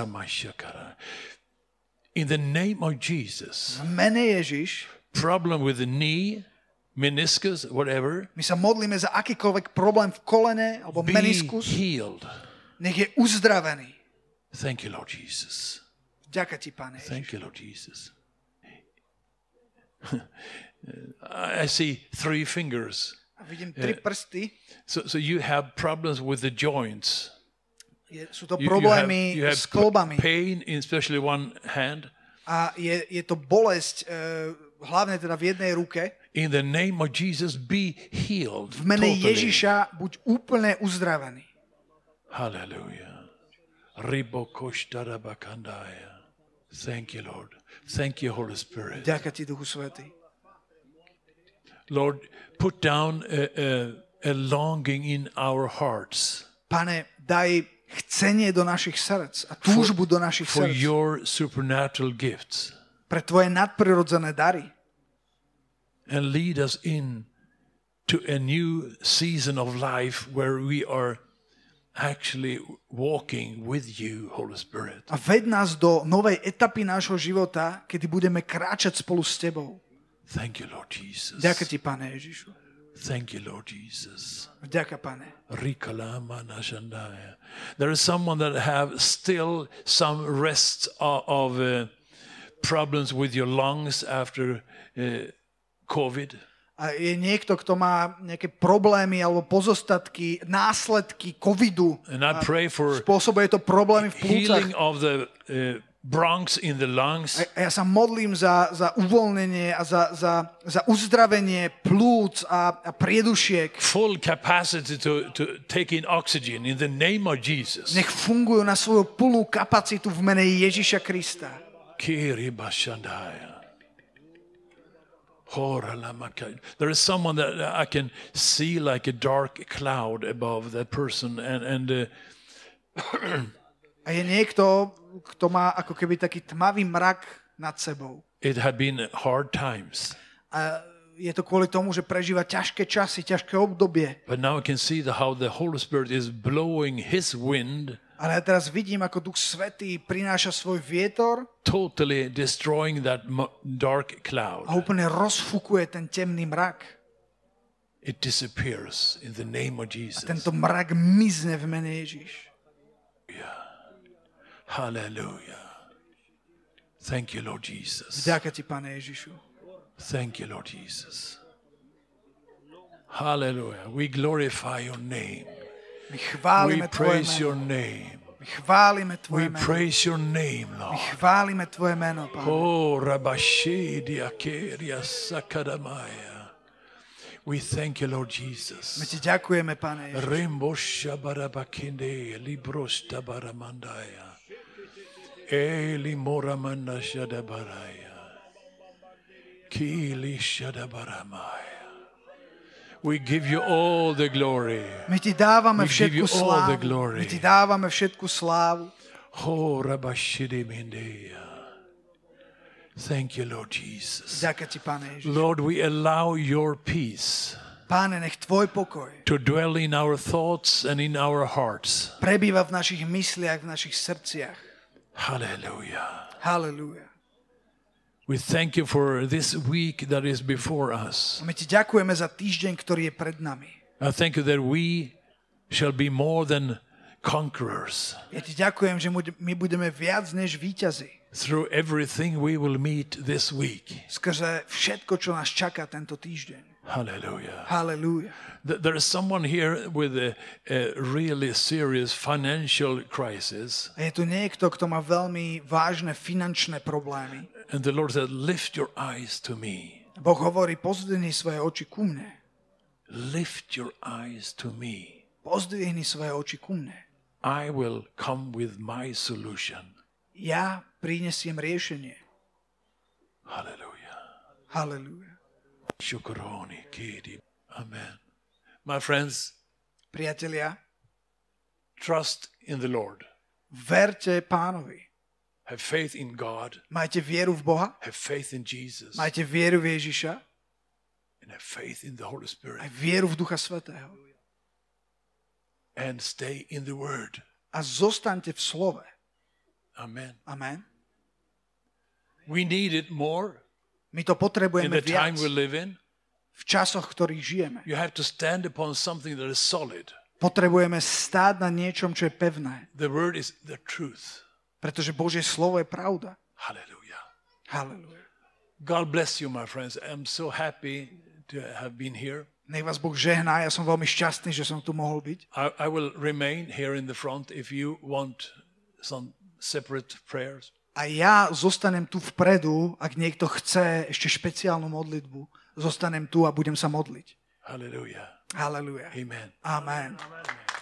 In the name of Jesus, V mene Ježiš, problem with the knee, meniscus, whatever, my sa modlíme za akýkoľvek problém v kolene alebo be meniskus, healed. nech je uzdravený. Thank you, Lord Jesus. Ďakujem ti, Pane Ježiš. Thank you, Lord Jesus. I see three fingers. Vidím tri prsty. So, so you have problems with the joints. Je, sú to You, you have, problémy you have s klbami. pain in especially one hand. A je, je to bolesť, e, hlavne teda v jednej ruke. In the name of Jesus, be healed. V mene totally. Ježiša buď úplne uzdravený. Hallelujah. Ribokoshtarabakandaya. Thank you, Lord. Thank you, Holy Spirit. Ďakujem ti, Duchu Svetý. Lord, put down a, a, a longing in our hearts Pane, daj chcenie do našich srdc a túžbu do našich for srdc your supernatural gifts pre tvoje nadprirodzené dary. and lead us in to a new season of life where we are actually walking with you, Holy Spirit. A ved nás do novej etapy nášho života, kedy budeme kráčať spolu s tebou. Thank you, Lord Jesus. Ďakujem ti, Pane Ježišu. Thank you, Lord Jesus. Ďakujem, Pane. There is someone that have still some rests of, of uh, problems with your lungs after uh, COVID. Je niekto, kto má nejaké problémy alebo pozostatky, následky covidu. And I pray for Spôsobuje to problémy v plúcach. of the uh, bronchs in the lungs. A ja sa modlím za, za uvoľnenie a za, za, za uzdravenie plúc a, a priedušiek. Full capacity to, to take in oxygen in the name of Jesus. Nech fungujú na svoju plnú kapacitu v mene Ježiša Krista. Kiribashandaya. Horalamaka. There is someone that I can see like a dark cloud above that person, and and uh, A je niekto, kto má ako keby taký tmavý mrak nad sebou. it had been hard times. A je to kvôli tomu, že prežíva ťažké časy, ťažké obdobie. But now I can see the, how the Holy Spirit is blowing His wind, Ale ja teraz vidím, ako Duch Svetý prináša svoj vietor totally destroying that dark a cloud. úplne rozfukuje ten temný mrak. It disappears in the name of Jesus. Tento mrak mizne v mene Ježiš. Hallelujah. Thank you, Lord Jesus. Ďakujem ti, Pane Ježišu. Thank you, Lord Jesus. Hallelujah. We glorify your name. My We chválime Tvoje praise meno. your name. My chválime Tvoje We meno. praise your name, My Lord. chválime Tvoje meno, Pane. Oh, Rabashidia Keria Sakadamaya. We thank you, Lord My Jesus. ti ďakujeme, Pane Ježiš. Rimbo Shabarabakinde, Libros Tabaramandaya. Eli Moramanda Shadabaraya. Kili Shadabaramaya. We give you all the glory. My ti dávame We všetku slávu. My ti dávame všetku slávu. Oh. Thank you, Lord Jesus. Ti. Lord, we allow your peace Páne, nech Tvoj pokoj to dwell in our thoughts and in our hearts. prebýva v našich mysliach, v našich srdciach. Hallelujah. Halelúja. We thank you for this week that is before us. A my ti ďakujeme za týždeň, ktorý je pred nami. I thank you that we shall be more than conquerors Ja ti ďakujem, že my budeme viac než víťazi. through everything we will meet this week. Skrze všetko, čo nás čaká tento týždeň. Hallelujah. Halelúja. Th- There is someone here with a, a really serious financial crisis, A je tu niekto, kto má veľmi vážne finančné problémy. and the Lord said, Lift your eyes to me. Boh hovorí, pozdvihni svoje oči ku mne. lift your eyes to me. Pozdvihni svoje oči ku mne. I will come with my solution. Ja prinesiem riešenie. Hallelujah. Halleluja. Shukuroni kidi. Amen. My friends, Priatelia, trust in the Lord. verte pánovi. Have faith in God. Majte vieru v Boha, Have faith in Jesus. majte vieru v Ježiša, And have faith in the Holy Spirit. vieru v Ducha Svetého. And stay in the Word. A zostaňte v slove. Amen. Amen. We need it more My to in potrebujeme the time viac we live in. v časoch, v ktorých žijeme. You have to stand upon something that is solid. Potrebujeme stáť na niečom, čo je pevné. The Word is the truth. Pretože Božie slovo je pravda. Hallelujah. Halleluja. God bless you, my friends. I'm so happy to have been here. Nech vás Boh žehná, ja som veľmi šťastný, že som tu mohol byť. I, I will remain here in the front if you want some separate prayers. A ja zostanem tu vpredu, ak niekto chce ešte špeciálnu modlitbu, zostanem tu a budem sa modliť. Hallelujah. Halleluja. Amen. Amen. Amen.